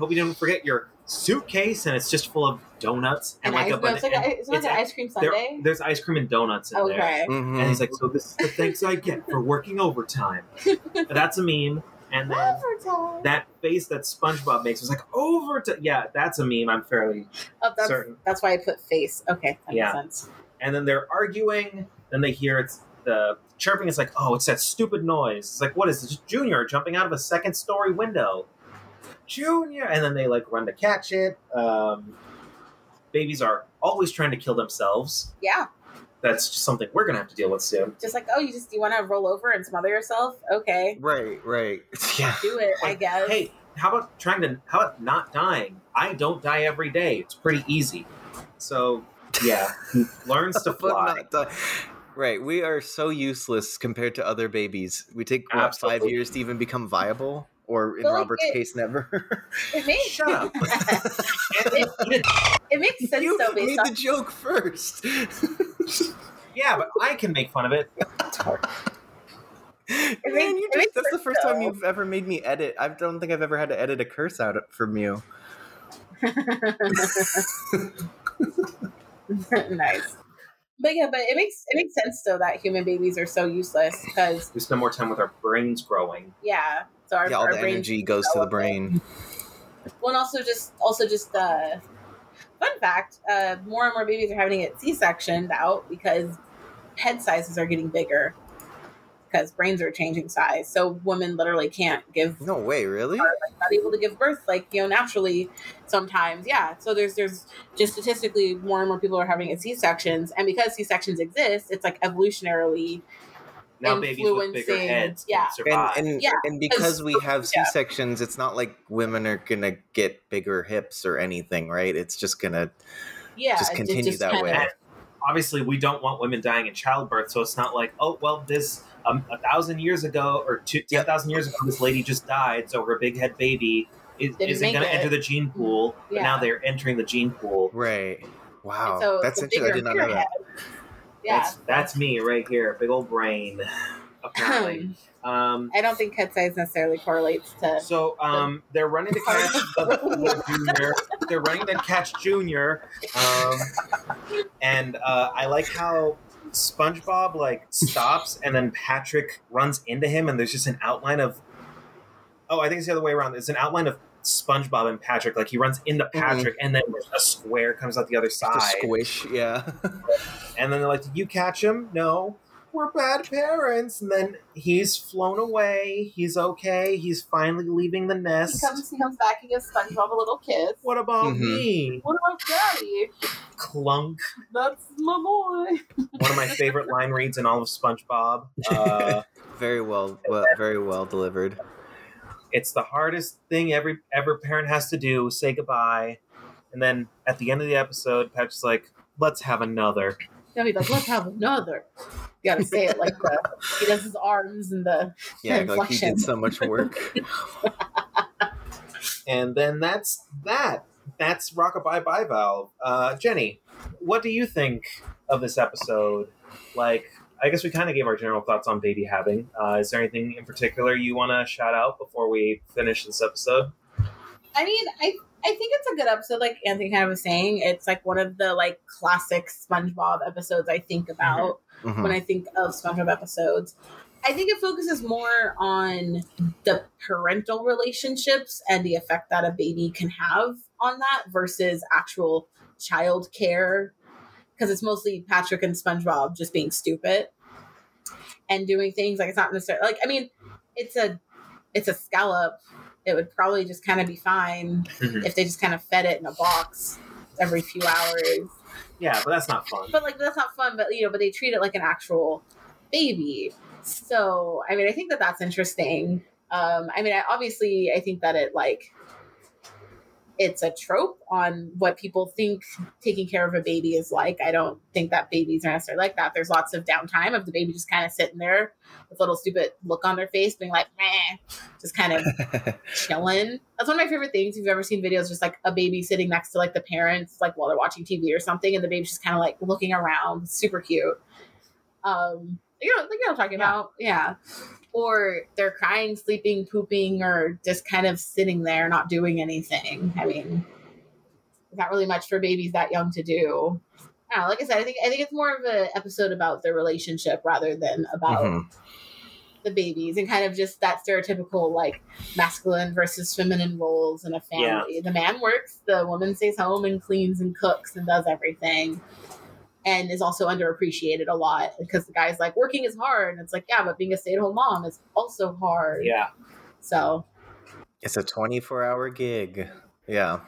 A: hope you didn't forget your suitcase, and it's just full of donuts and,
D: and
A: like
D: ice,
A: a
D: no, it's like, a, it's like
A: it's
D: an ice cream
A: there-
D: sundae.
A: there's ice cream and donuts in there.
D: Okay.
C: Mhm.
A: And he's like, so this is the thanks I get for working overtime. *laughs* That's a meme. And then
D: Overtime.
A: that face that SpongeBob makes was like over overtime. Yeah, that's a meme. I'm fairly
D: Oh, that's
A: certain.
D: that's why I put face. Okay, that
A: Yeah.
D: makes sense.
A: And then they're arguing. Then they hear it's the chirping. It's like, oh, it's that stupid noise. It's like, what is this? Junior jumping out of a second story window. Junior. And then they like run to catch it. Um, babies are always trying to kill themselves.
D: Yeah,
A: That's just something we're gonna have to deal with soon.
D: just like oh, you just you want to roll over and smother yourself? Okay,
C: Right, right. *laughs* Yeah.
D: do it. I guess.
A: Hey, how about trying to? How about not dying? I don't die every day. It's pretty easy. So yeah, *laughs* learns to
C: But
A: fly.
C: not die. Right, we are so useless compared to other babies. We take what five years to even become viable, or in
D: But, like,
C: Robert's
D: it-
C: case, never. *laughs*
D: it makes
A: Shut up.
D: it, it makes sense
C: you
D: though based
C: made
D: on
C: the joke first.
A: Yeah, but I can make fun of it. *laughs*
C: Man,
D: makes-
C: you just, that's the first time you've ever made me edit. I don't think I've ever had to edit a curse out from you. *laughs*
D: nice. But yeah, but it makes it makes sense though that human babies are so useless because
A: We spend more time with our brains growing.
D: yeah, so our,
C: yeah, all
D: our
C: the energy goes to the brain.
D: Well, and also just also just uh, fun fact: uh, more and more babies are having to get C-sectioned out because head sizes are getting bigger because brains are changing size. So women literally can't give
C: No way, really?
D: not able to give birth like you know naturally sometimes yeah so there's there's just statistically more and more people are having c-sections and because c-sections exist it's like evolutionarily
A: Now babies with bigger heads
D: yeah.
A: can survive.
C: And and,
D: Yeah,
C: and because we have. C sections, it's not like women are gonna get bigger hips or anything, right? It's just gonna
D: yeah
C: Just
D: it
C: continue that
D: kinda-
C: way.
A: And obviously, we don't want women dying in childbirth, so it's not like, oh, well, this um, a thousand years ago or two,
C: Yeah.
A: ten thousand years ago, this lady just died, so her big head baby is,
D: Didn't
A: isn't going to
D: it.
A: enter the gene pool. But now they're entering the gene pool.
C: right. Wow,
D: so
C: that's interesting. I did not know that.
D: head- yeah
A: That's, that's me right here, big old brain. *laughs* Apparently. um,
D: i don't think head size necessarily correlates to
A: so um, they're running to catch the, *laughs* the junior. They're running to catch Junior, um, and uh, I like how SpongeBob like stops, and then Patrick runs into him, and there's just an outline of oh, I think it's the other way around. It's an outline of SpongeBob and Patrick. Like he runs into Patrick, and then a square comes out the other
C: To
A: side.
C: squish, yeah. *laughs*
A: And then they're like, "Did you catch him? No, we're bad parents." And then he's flown away. He's okay. He's finally leaving the
D: He
A: nest.
D: comes, he comes back. He gives SpongeBob a little kiss.
A: What about
C: Mhm.
A: me?
D: What about Daddy?
A: Clunk.
D: That's my boy.
A: One of my favorite line reads in all of SpongeBob. *laughs* Uh,
C: very well, well, very well delivered.
A: It's the hardest thing every ever parent has to do. Say goodbye. And then at the end of the episode, Patrick's like, "Let's have another."
D: Then he's like, let's have another. You gotta say it like the he does his arms and the
C: Yeah, like he did so much work. *laughs*
A: And then that's that. That's Rockabye Bye Bye Valve. Uh, Jenny, what do you think of this episode? Like, I guess we kind of gave our general thoughts on baby having. Uh, is there anything in particular you want to shout out before we finish this episode?
D: I mean, I I think it's a good episode. Like Anthony kind of was saying, it's like one of the like classic SpongeBob episodes I think about
C: Mhm.
D: when I think of SpongeBob episodes. I think it focuses more on the parental relationships and the effect that a baby can have on that versus actual child care. Because it's mostly Patrick and SpongeBob just being stupid and doing things like it's not necessarily like I mean, it's a it's a scallop. It would probably just kind of be fine *laughs* if they just kind of fed it in a box every few hours
A: Yeah, but that's not fun.
D: but like that's not fun but you know but they treat it like an actual baby so i mean i think that that's interesting um i mean I, obviously i think that it like it's a trope on what people think taking care of a baby is like i don't think that babies are necessarily like that there's lots of downtime of the baby just kind of sitting there with a little stupid look on their face being like Meh, just kind of *laughs* chilling. That's one of my favorite things. If you've ever seen videos, just like a baby sitting next to like the parents, like while they're watching TV or something, and the baby's just kind of like looking around, super cute. Um, you know, like you know what I'm talking
A: Yeah.
D: about, yeah. Or they're crying, sleeping, pooping, or just kind of sitting there, not doing anything. I mean, not really much for babies that young to do. I know, like I said, I think I think it's more of an episode about the relationship rather than about
C: Mhm.
D: the babies and kind of just that stereotypical like masculine versus feminine roles in a family. The man works, the woman stays home and cleans and cooks and does everything. And is also underappreciated a lot because the guy's like working is hard. And it's like, yeah, but being a stay at home mom is also hard.
A: Yeah.
D: So
C: It's a 24 hour gig. Yeah.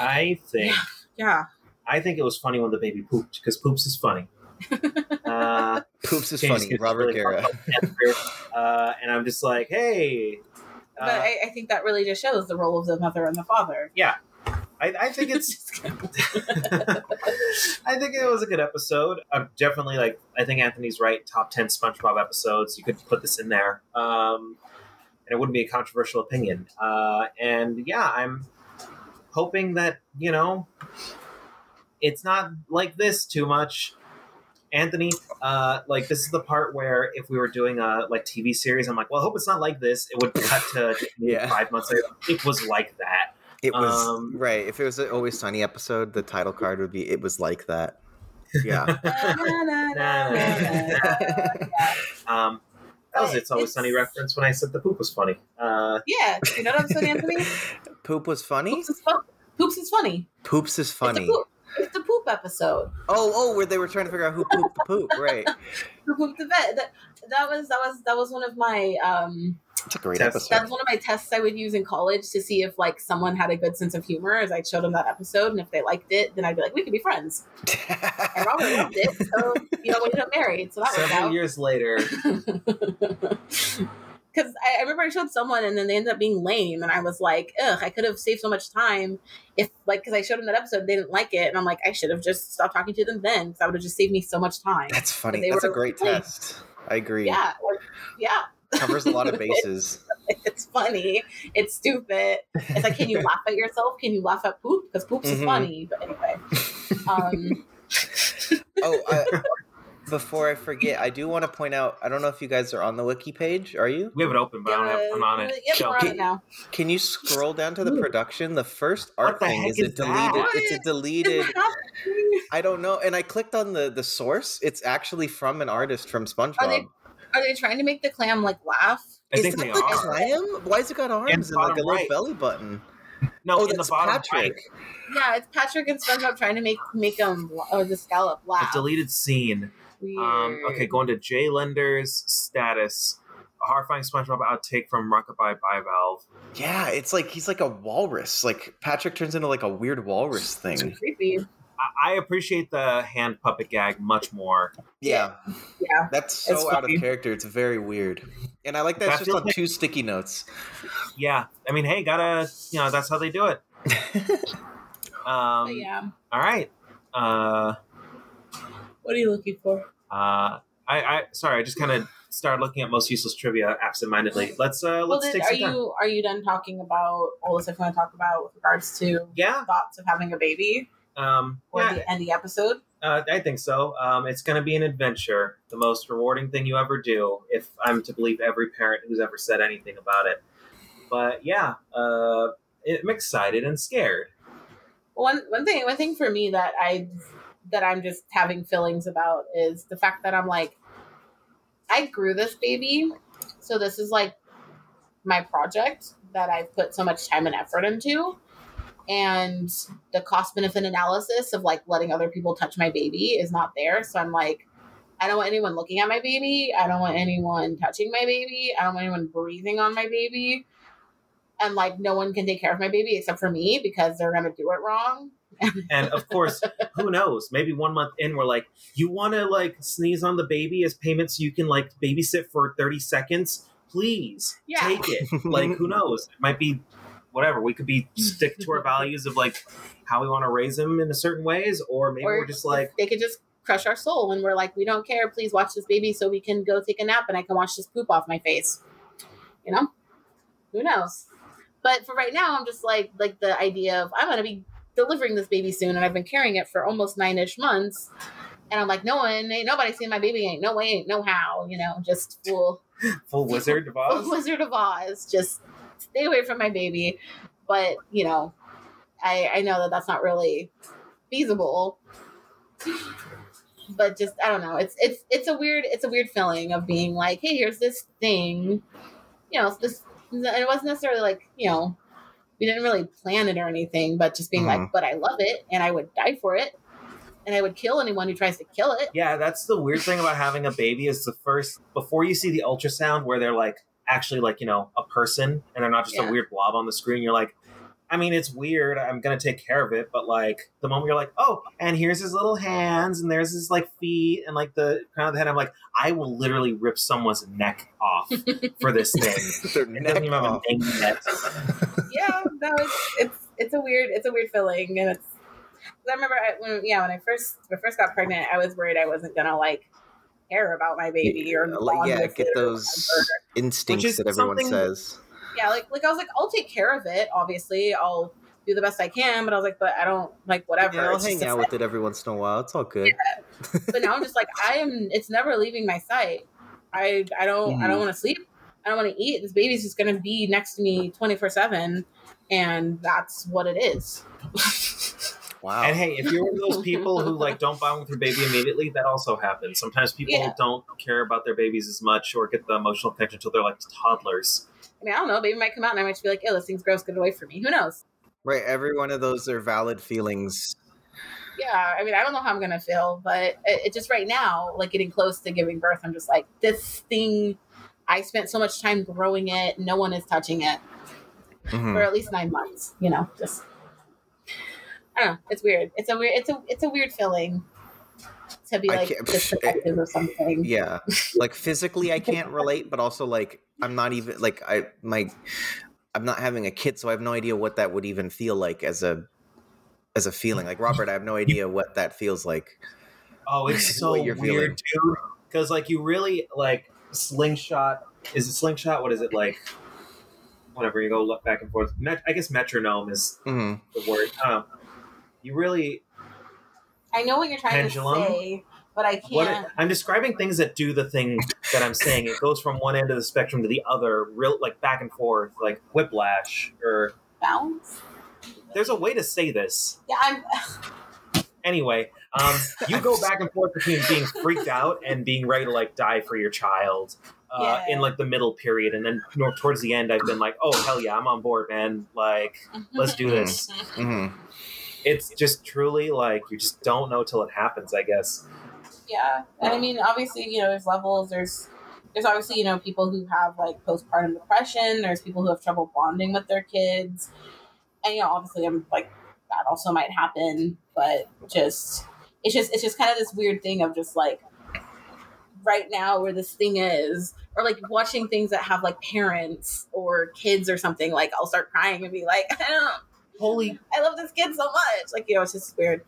A: I think
D: yeah.
A: I think it was funny when the baby pooped because poops is funny. *laughs* Uh,
C: Poops is funny. Robert
A: really
C: Guerra.
A: hard on Panther, uh, and I'm just like, hey.
D: But
A: Uh,
D: I, I think that really just shows the role of the mother and the father.
A: I, I think it's *laughs* *laughs* I think it was a good episode. I'm definitely like I think Anthony's right. Top ten SpongeBob episodes. You could put this in there, um, and it wouldn't be a controversial opinion. Uh, and yeah, I'm hoping that you know it's not like this too much. Anthony, uh, like this is the part where if we were doing a like TV series, I'm like, well, I hope it's not like this. It would cut to *laughs*
C: Yeah.
A: five months later. It was like that.
C: It was
A: Um,
C: right. If it was an Always Sunny episode, the title card would be "It was like that." Yeah. *laughs* *laughs*
A: Um, that was it's always sunny reference when I said the poop was funny. Uh,
D: yeah, you know what I'm saying, Anthony? *laughs*
C: Poop was funny.
D: Poops is, fun- Poops is funny.
C: Poops is funny.
D: It's poop. It's the poop episode.
C: Oh, oh, where they were trying to figure out who pooped the poop. Right.
D: Who pooped the bed? That, that was that was that was one of my um
C: It's a great
A: Test.
C: episode.
D: that was one of my tests I would use in college to see if like someone had a good sense of humor. As I showed them that episode, and if they liked it, then I'd be like, we could be friends. *laughs* And Robert loved it, so you know we ended up married. So that worked
A: several
D: out.
A: years later, *laughs*
D: Because I, I remember I showed someone and then they ended up being lame, and I was like, ugh, I could have saved so much time if, like, because I showed them that episode, they didn't like it, and I'm like, I should have just stopped talking to them then, because that would have just saved me so much time.
C: That's funny.
D: They
C: That's a great
D: like-
C: test. I agree.
D: Yeah, or, yeah,
C: Covers a lot of *laughs* bases.
D: it's funny, it's stupid. It's like, can you laugh at yourself? Can you laugh at poop? Because poops is
C: Mhm.
D: funny. But anyway, um,
C: oh, *laughs* I, before I forget, I do want to point out. I don't know if you guys are on the wiki page. Are you?
A: we have it open, but I don't have, I'm on it.
D: Yep,
A: So-
D: we're on it now.
C: Can you scroll down to the production? The first art
A: the
C: thing
A: heck
C: is a
A: is that?
C: deleted. It's a deleted. I don't know. And I clicked on the the source. It's actually from an artist from SpongeBob.
D: Are they- trying to make the clam like laugh?
A: I
C: is
A: think
C: that
A: they
C: the
A: are.
C: clam? Why has it got arms and, like a little
A: right.
C: belly button?
A: No,
C: oh,
A: in the
C: that's
A: bottom
C: Patrick.
A: right,
D: Yeah, it's Patrick and SpongeBob trying to make make them or the scallop
A: the
D: laugh.
A: deleted scene.
D: Weird.
A: Um, okay, going to Jay Lender's status. A horrifying SpongeBob outtake from Rockabye Bivalve.
C: Yeah, it's like he's like a walrus. Like Patrick turns into like a weird walrus thing.
D: creepy.
A: I, I appreciate the hand puppet gag much more.
C: Yeah,
D: Yeah.
C: that's
A: It's
C: so out
A: funny.
C: of character. It's very weird, and I like that
A: That
C: it's just on
A: like-
C: two sticky notes.
A: Yeah, I mean, hey, gotta, you know, that's how they do it. *laughs* Um,
D: But yeah.
A: All right. Uh,
D: What are you looking for?
A: uh, I, I, sorry, I just kind of started looking at most useless trivia absentmindedly. Let's, uh, let's
D: then,
A: take
D: are
A: some time.
D: you are you done talking about all the stuff you want to talk about with regards to
A: Yeah.
D: thoughts of having a baby
A: Um,
D: or
A: yeah,
D: the end of the episode?
A: Uh, I think so. Um, it's going to be an adventure, the most rewarding thing you ever do, if I'm to believe every parent who's ever said anything about it. But yeah, uh, I'm excited and scared.
D: One one thing one thing for me that I that I'm just having feelings about is the fact that I'm like I grew this baby, so this is like my project that I've put so much time and effort into. And the cost benefit analysis of like letting other people touch my baby is not there. So I'm like, I don't want anyone looking at my baby. I don't want anyone touching my baby. I don't want anyone breathing on my baby. And like, no one can take care of my baby except for me because they're going to do it wrong.
A: And of course, *laughs* who knows? Maybe one month in, we're like, you want to like sneeze on the baby as payment so you can like babysit for 30 seconds? Please
D: Yeah.
A: take it. *laughs* like, who knows? It might be whatever. We could be *laughs* stick to our values of like how we want to raise them in a certain ways, or maybe
D: or
A: we're just like,
D: they could just crush our soul when we're like, we don't care. Please watch this baby so we can go take a nap and I can wash this poop off my face. You know, who knows? But for right now, I'm just like like the idea of I'm gonna be delivering this baby soon, and I've been carrying it for almost nine ish months. And I'm like, no one, ain't nobody seen my baby, ain't no way, ain't no how, you know, just full *laughs*
A: full Wizard of Oz. *laughs*
D: full Wizard of Oz, just stay away from my baby. But you know, I I know that that's not really feasible. But just I don't know. It's it's it's a weird it's a weird feeling of being like, hey, here's this thing, you know, this. And it wasn't necessarily like you know, we didn't really plan it or anything, but just being like,
C: Mhm.
D: but I love it and I would die for it, and I would kill anyone who tries to kill it.
A: Yeah, that's the weird thing about having a baby is the first before you see the ultrasound where they're like actually like, you know, a person and they're not just
D: Yeah.
A: a weird blob on the screen, you're like, I mean, it's weird. I'm gonna take care of it, but like the moment you're like, oh, and here's his little hands, and there's his like feet, and like the crown of the head, I'm like, I will literally rip someone's neck off *laughs* for this thing. *laughs* It
C: neck
A: doesn't even have a
C: off.
A: name *laughs* yet.
D: yeah, no, it's it's it's a weird it's a weird feeling, and it's. I remember I, when yeah when I first when I first got pregnant, I was worried I wasn't gonna like care about my baby or
C: Yeah, like, yeah, get those instincts that everyone says.
D: Yeah, like like I was like I'll take care of it. Obviously, I'll do the best I can, but I was like, but I don't like whatever.
C: Yeah, I'll hang out with it every once in a while. It's all good.
D: but now I'm just like I am. It's never leaving my sight. I I don't I don't mm-hmm. want to sleep. I don't want to eat. This baby's just gonna be next to me 24 seven, and that's what it is. *laughs*
C: Wow.
A: And hey, if you're one of those people who like don't bond with your baby immediately, that also happens. Sometimes people
D: Yeah.
A: don't care about their babies as much or get the emotional connection until they're like toddlers.
D: I mean, I don't know. Baby might come out and I might just be like, "Oh, this thing's gross. Get away from me." Who knows?
C: right, every one of those are valid feelings.
D: Yeah, I mean, I don't know how I'm gonna feel, but it, it just right now, like getting close to giving birth, I'm just like, this thing. I spent so much time growing it. No one is touching it
C: Mhm.
D: for at least nine months. You know, just I don't know. It's weird. It's a weird. It's a it's a weird feeling to be like
C: can't-
D: this protective of something.
C: Yeah, *laughs* like physically, I can't relate, but also like I'm not even like I my I'm not having a kid, so I have no idea what that would even feel like as a as a feeling. Like Robert, I have no idea what that feels like.
A: Oh, it's *laughs* so
C: What you're
A: weird, dude. Because like you really like slingshot. Is it slingshot? What is it like? Whatever you go look back and forth. Met- I guess metronome is
C: hmm
A: the word. Um, you really
D: I know what you're trying
A: Pendulum?
D: to say, but I can't.
A: It, I'm describing things that do the thing that I'm saying. It goes from one end of the spectrum to the other, real like back and forth, like whiplash. Or
D: bounce.
A: there's a way to say this.
D: Yeah, I'm. *laughs*
A: Anyway, um, you go back and forth between being freaked out and being ready to like die for your child. Uh,
D: Yeah.
A: In like the middle period, and then you know, towards the end, I've been like, "Oh hell yeah, I'm on board, man! Like, let's do this."
C: hmm
A: It's just truly like you just don't know till it happens. I guess.
D: Yeah, and I mean, obviously, you know, there's levels. There's there's obviously you know people who have like postpartum depression. There's people who have trouble bonding with their kids, and you know, obviously, I'm like that also might happen. But just it's just it's just kind of this weird thing of just like right now where this thing is or like watching things that have like parents or kids or something like i'll start crying and be like *laughs* i don't
A: Holy
D: i love this kid so much. Like you know it's just weird.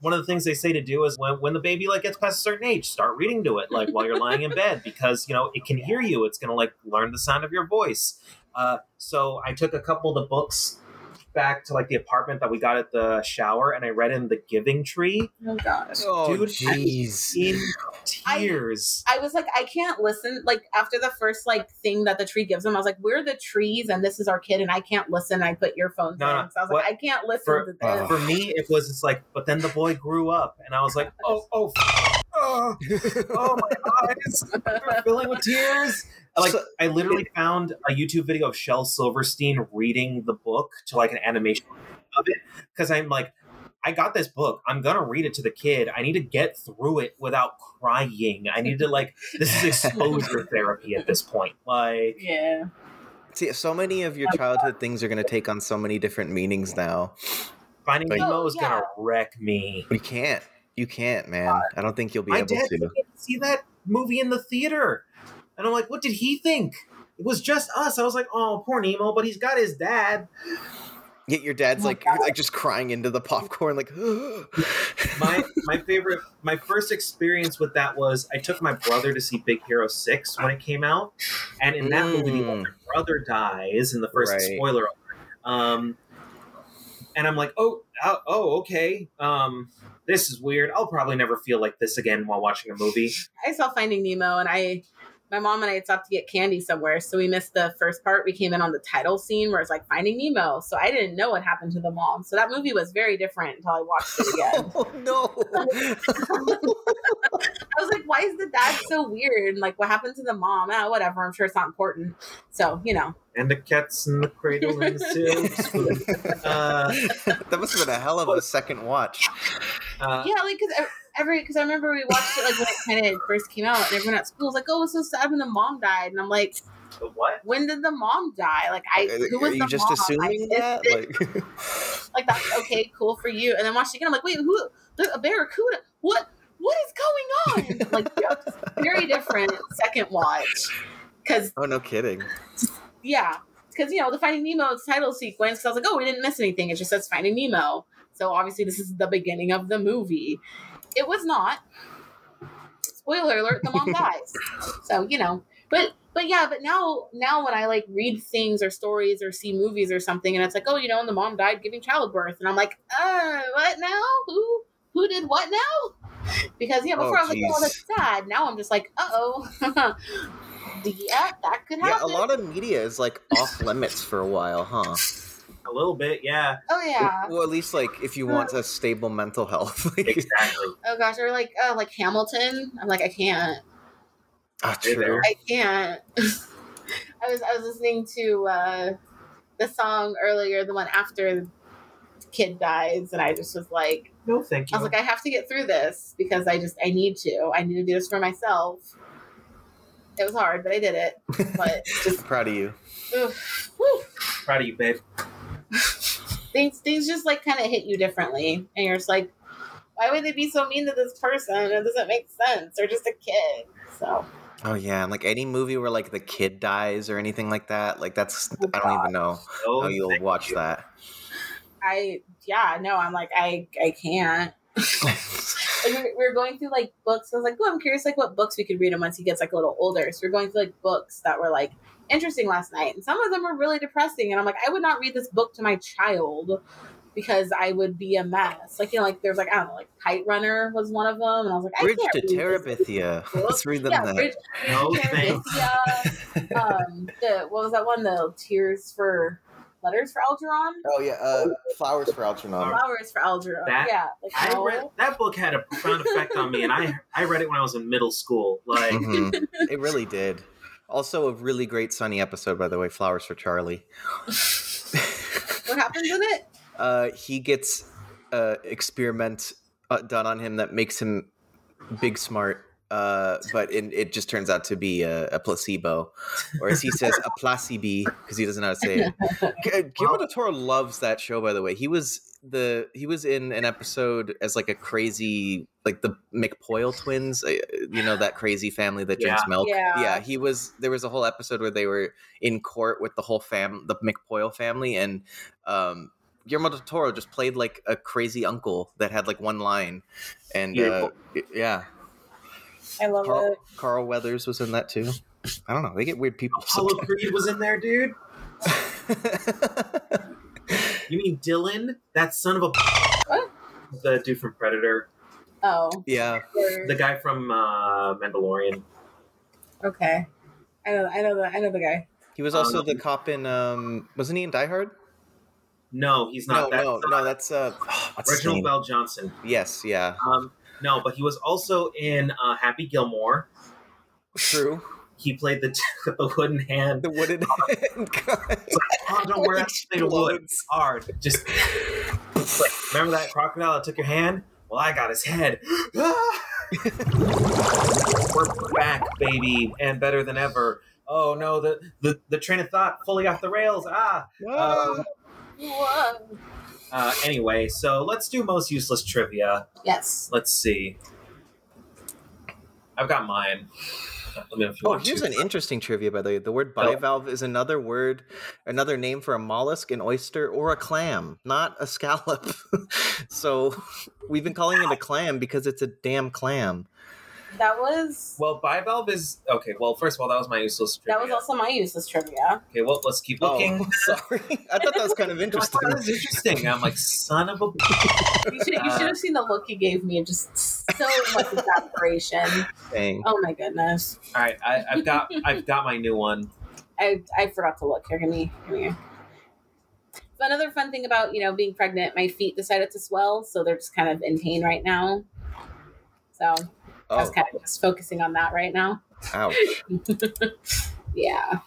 A: One of the things they say to do is when, when the baby like gets past a certain age start reading to it like while you're lying in bed because you know it can hear you. It's going to like learn the sound of your voice. Uh, so i took a couple of the books back to like the apartment that we got at the shower and i read in the giving tree
D: oh gosh
C: Oh,
A: Dude,
C: jeez.
A: in tears
D: I was like, I can't listen. Like after the first like thing that the tree gives them, I was like, we're the trees and this is our kid, and I can't listen. I put earphones
A: No,
D: in, so I was
A: what-
D: like, I can't listen
A: for-
D: to this.
C: Oh.
A: for me it was just like but then the boy grew up and i was like oh oh f- oh, oh my eyes are *laughs* filling with tears like
C: So-
A: I literally found a YouTube video of Shel Silverstein reading the book to like an animation of it because I'm like, I got this book. I'm gonna read it to the kid. I need to get through it without crying. I need to like this is exposure *laughs* therapy at this point. Like
D: Yeah,
C: See, so many of your childhood things are going to take on so many different meanings now.
A: Finding
C: Like-
A: Nemo is
D: Oh, yeah.
A: gonna wreck me.
C: We can't. You can't, man. I don't think you'll be able to.
A: see that movie in the theater, and I'm like, what did he think? It was just us. I was like, oh, poor Nemo, but he's got his dad.
C: Yet your dad's
D: Oh
C: like, like just crying into the popcorn, like. *gasps*
A: my my favorite my first experience with that was I took my brother to see Big Hero Six when it came out, and in that movie the
C: Mm.
A: older brother dies in the first
C: Right.
A: spoiler. Um, and I'm like, oh, oh, oh, okay. Um, this is weird. I'll probably never feel like this again while watching a movie.
D: I saw Finding Nemo, and I, my mom and I had stopped to get candy somewhere, so we missed the first part. We came in on the title scene where it's like Finding Nemo, so I didn't know what happened to the mom. So that movie was very different until I watched it again. *laughs*
C: oh no! *laughs*
D: I was like, why is the dad so weird? And like, what happened to the mom? Ah, whatever. I'm sure it's not important. So you know,
A: And the cat's in the cradle and the silks. *laughs* uh,
C: that must have been a hell of a second watch.
A: uh,
D: yeah, like because every because I remember we watched it like when it kind of first came out, and everyone at school was like, "Oh, it was so sad when the mom died," and I'm like,
A: the what?
D: "When did the mom die? Like, I who
C: Are
D: was
C: you
D: the
C: just
D: mom?
C: assuming that?
D: it.
C: Like, *laughs* *laughs*
D: like that's okay, cool for you." And then watched it again. I'm like, "Wait, who? A barracuda? What? What is going on?" *laughs* Like, yeah, very different second watch because
C: oh no, kidding.
D: yeah, because you know the Finding Nemo title sequence. I was like, oh, we didn't miss anything. It just says Finding Nemo. So obviously, this is the beginning of the movie. It was not. Spoiler alert: the mom *laughs* dies. So you know, but but yeah, but now now when I like read things or stories or see movies or something, and it's like, oh, you know, and the mom died giving childbirth, and I'm like, uh, what now? Who who did what now? Because yeah, before
C: Oh,
D: I was like, oh, that's sad. Now I'm just like, uh oh. *laughs* yeah, that could happen.
C: Yeah, a lot of media is like off limits for a while, huh?
A: A little bit, yeah,
D: Oh yeah.
C: Well, at least like if you want a stable mental health. *laughs*
A: Exactly.
D: Oh gosh, or like uh, like Hamilton. I'm like I can't.
A: Hey
C: true.
D: I can't. *laughs* I was I was listening to uh, the song earlier, the one after the kid dies, and I just was like,
A: No, thank you.
D: I was like, I have to get through this because I just I need to. I need to do this for myself. It was hard, but I did it. But *laughs* just
C: Proud of you.
D: ugh, whew.
A: Proud of you, babe. *laughs*
D: things things just like kind of hit you differently, and you're just like, why would they be so mean to this person? It doesn't make sense. They're just a kid. So.
C: Oh yeah, and like any movie where like the kid dies or anything like that, like that's oh I don't even know
A: No,
C: how you'll watch
A: you.
C: that.
D: I yeah no I'm like I I can't. *laughs* We were- going through like books. I was like, oh, I'm curious like what books we could read him once he gets like a little older. So we're going through like books that were like interesting last night, and some of them were really depressing. And I'm like, I would not read this book to my child because I would be a mess. Like you know, like there's like I don't know, like Kite Runner was one of them, and I was like, I
C: Bridge
D: can't
C: to
D: read
C: Terabithia. *laughs* Let's read them
D: yeah,
C: that.
D: Bridge, *laughs*
A: No.
D: Terabithia, um, the what was that one? The Tears for letters for Algernon,
C: Oh yeah, uh, flowers for Algernon.
D: flowers for Algernon.
A: That-
D: yeah, like
A: I
D: no.
A: read that book had a profound effect on me, and I I read it when I was in middle school. Like,
C: Mhm. *laughs* It really did. Also, a really great Sunny episode, by the way. Flowers for Charlie. *laughs*
D: what happens in it? *laughs*
C: Uh, he gets uh, experiment uh, done on him that makes him big smart. Uh, but it, it just turns out to be a, a placebo, or as he says, a placebo, because he doesn't know how to say it. *laughs* Gu- Guillermo del Toro loves that show. By the way, he was the he was in an episode as like a crazy like the McPoyle twins. uh, You know that crazy family that drinks
A: Yeah.
C: milk.
D: Yeah.
C: yeah. He was. There was a whole episode where they were in court with the whole fam, the McPoyle family, and um, Guillermo del Toro just played like a crazy uncle that had like one line, and uh, yeah,
D: I love
C: Carl,
D: it.
C: Carl Weathers was in that too. I don't know. They get weird people.
A: Apollo Creed was in there, dude. *laughs* You mean Dillon? That son of a.
D: What?
A: The dude from Predator,
D: Oh,
C: yeah,
A: the guy from uh, Mandalorian.
D: okay. I know. I know the. I know the guy.
C: he was also
A: Um,
C: the cop in. um Wasn't he in Die Hard?
A: No, he's
C: No,
A: not. That's,
C: no, no. That's uh, *sighs* what's
A: Reginald? VelJohnson.
C: Yes, yeah,
A: Um, no, but he was also in uh, Happy Gilmore.
C: true.
A: He played the *laughs* the wooden hand.
C: The wooden *laughs* hand.
A: Oh, don't worry, I made wood.
C: Explodes.
A: Hard. Just like, remember that crocodile that took your hand? Well, I got his head. *laughs* We're back, baby, and better than ever. Oh no, the, the the train of thought fully off the rails. Ah. Um,
D: Whoa.
A: uh, anyway, so let's do most useless trivia.
D: Yes.
A: Let's see. I've got mine. *laughs* Let me know if you
C: Oh, here's
A: to.
C: an interesting trivia, by the way. The word
A: Oh.
C: bivalve is another word, another name for a mollusk, an oyster, or a clam, not a scallop. *laughs* so we've been calling it a clam because it's a damn clam.
D: That was.
A: Well, bivalve is okay. Well, first of all, that was my useless trivia.
D: That was also my useless trivia.
A: okay. Well, let's keep oh, looking.
C: Oh, *laughs* sorry. I thought that was kind of *laughs* interesting.
A: That was interesting. I'm like, son of a.
D: You should. You should have seen the look he gave me. Just so much exasperation.
C: Dang.
D: Oh my goodness.
A: All right, I, I've got I've got my new one.
D: I I forgot to look. Here, give me. Give me. So another fun thing about you know being pregnant, my feet decided to swell, so they're just kind of in pain right now. So I was
C: Oh,
D: kind of just focusing on that right now.
C: ouch. *laughs*
D: Yeah.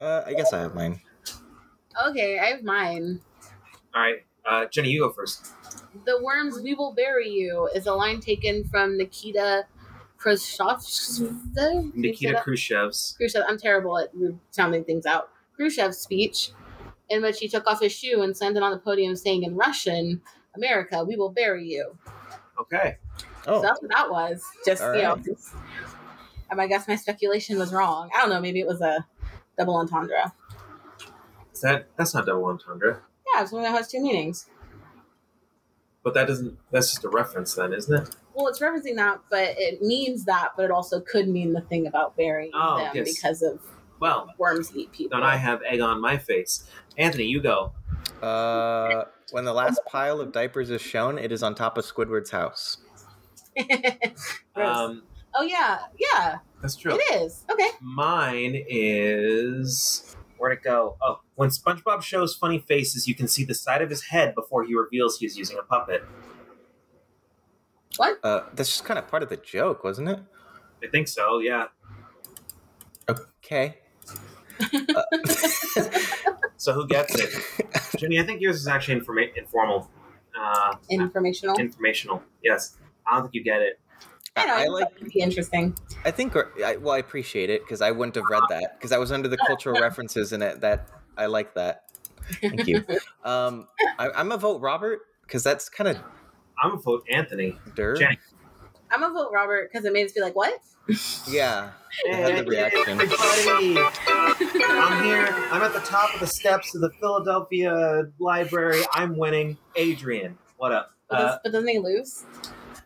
C: Uh, I guess I have mine.
D: Okay, I have mine.
A: All right, uh, Jenny, you go first.
D: The worms we will bury you is a line taken from Nikita Khrushchev.
A: Nikita Khrushchev's.
D: Khrushchev. I'm terrible at sounding things out. Khrushchev's speech, in which he took off his shoe and slammed it on the podium, saying in Russian, "America, we will bury you."
A: Okay.
C: Oh,
D: So that's what that was. Just
C: All
D: you know,
C: right.
D: just, I guess my speculation was wrong. I don't know. Maybe it was a double entendre.
A: Is that that's not double entendre,
D: Yeah, it's one that has two meanings.
A: but that doesn't. That's just a reference, then, isn't it?
D: Well, it's referencing that, but it means that, but it also could mean the thing about burying
A: Oh,
D: them
A: yes.
D: because of
A: Well,
D: worms eat people.
A: then I have egg on my face. Anthony, you go.
C: uh, when the last pile of diapers is shown, it is on top of Squidward's house. *laughs*
D: Gross.
A: Um,
D: oh yeah, yeah,
A: that's true.
D: it is. Okay.
A: Mine is where'd it go? Oh, when SpongeBob shows funny faces, you can see the side of his head before he reveals he's using a puppet.
D: What?
C: Uh, that's just kind of part of the joke, wasn't it?
A: I think so. Yeah.
C: Okay. *laughs*
A: So who gets it? Jenny, I think yours is actually informa- informal. Uh,
D: Informational.
A: informational. Yes. I don't think you get it.
D: I know.
C: I
D: I
C: like.
D: like. It'd be interesting.
C: I think. I, well, I appreciate it because I wouldn't have read that because I was under the *laughs* cultural references in it. That I like that. Thank you. *laughs* Um, I, I'm a vote Robert because that's kind of
A: I'm gonna vote Anthony.
C: dirt.
A: Jenny.
D: I'm gonna vote Robert because it made us be like, what? *laughs*
C: Yeah. I had the reaction.
A: everybody! I'm here. I'm at the top of the steps of the Philadelphia Library. I'm winning. Adrian, what up?
D: But,
A: Uh,
D: but doesn't he lose?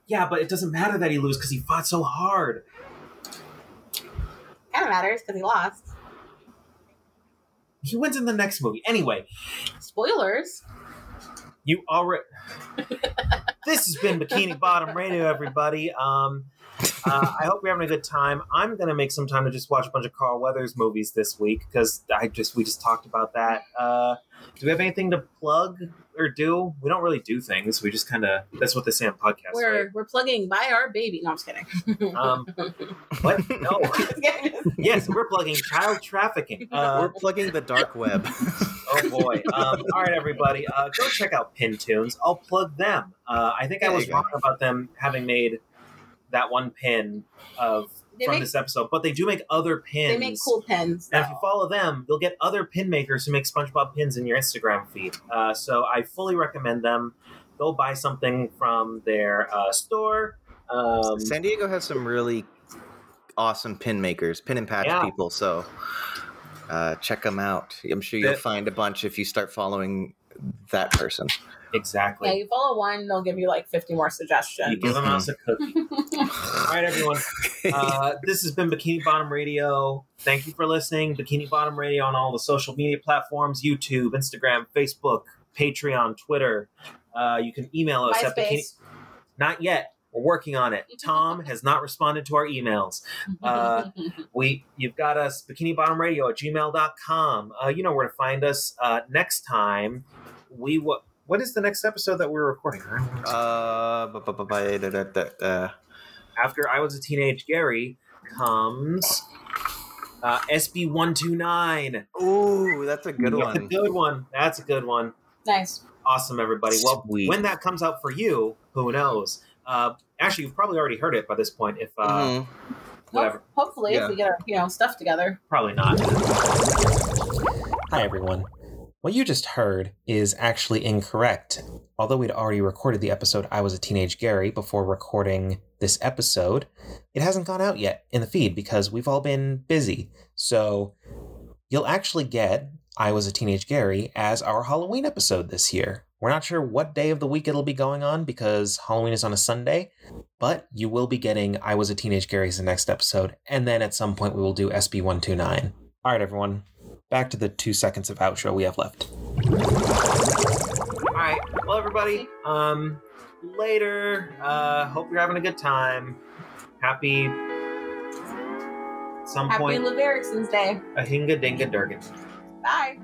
A: Yeah, but it doesn't matter that he lose because he fought so hard.
D: Kind of matters because he lost.
A: He wins in the next movie. Anyway,
D: Spoilers.
A: you already. *laughs* this has been Bikini Bottom Radio, everybody. Um, uh, I hope you're having a good time. I'm gonna make some time to just watch a bunch of Carl Weathers movies this week because I just we just talked about that. Uh, do we have anything to plug or do? We don't really do things. We just kind of that's what they say on podcasts.
D: We're we're plugging buy our baby. No, I'm just kidding. *laughs*
A: Um, what? No. *laughs* Yes, we're plugging child trafficking. *laughs* Uh,
C: We're plugging the dark web.
A: Oh boy! Um, all right, everybody, uh, go check out Pintunes. I'll plug them. Uh, I think I was
C: you
A: wrong about them having made that one pin of
D: They
A: from
D: make-
A: this episode, but they do make other pins.
D: They make cool pins.
A: And if you follow them, you'll get other pin makers who make SpongeBob pins in your Instagram feed. Uh, so I fully recommend them. Go buy something from their uh, store. Um,
C: San Diego has some really awesome pin makers, pin and patch
A: Yeah.
C: people. So uh, check them out. I'm sure you'll find a bunch if you start following that person.
A: Exactly.
D: yeah, you follow one, they'll give you like 50 more suggestions.
A: You give them else a cookie. All right, everyone. Uh, this has been Bikini Bottom Radio. Thank you for listening. Bikini Bottom Radio on all the social media platforms YouTube, Instagram, Facebook, Patreon, Twitter. Uh, you can email us at bikini. Not yet. We're working on it. *laughs* Tom has not responded to our emails. Uh, *laughs* We you've got us bikinibottomradio at gmail.com. Uh, you know where to find us. Uh, next time we what what is the next episode that we're recording?
C: uh, bu- bu- bu- bu- da- da- da- da.
A: after I was a teenage Gary comes uh, SB one two nine.
C: Ooh, that's a good
A: That's a
C: one.
A: good one. That's a good one.
D: nice.
A: Awesome, everybody. Well,
C: Sweet.
A: when that comes out for you, who knows? Uh, actually, you've probably already heard it by this point. If uh,
C: Mhm.
A: whatever,
D: Ho- hopefully,
C: Yeah.
D: if we get our you know stuff together.
A: probably not.
F: Hi, everyone. What you just heard is actually incorrect. Although we'd already recorded the episode I Was a Teenage Gary before recording this episode, it hasn't gone out yet in the feed because we've all been busy. So you'll actually get I Was a Teenage Gary as our Halloween episode this year. We're not sure what day of the week it'll be going on because Halloween is on a Sunday, but you will be getting I Was a Teenage Gary as the next episode, and then at some point we will do SB129. All right, everyone back to the two seconds of outro we have left.
A: All right. Well, everybody. Um, later. Uh, hope you're having a good time. Happy. Some
D: Happy
A: point.
D: Leif Erikson's Day.
A: A hinga dinga durgan.
D: Bye.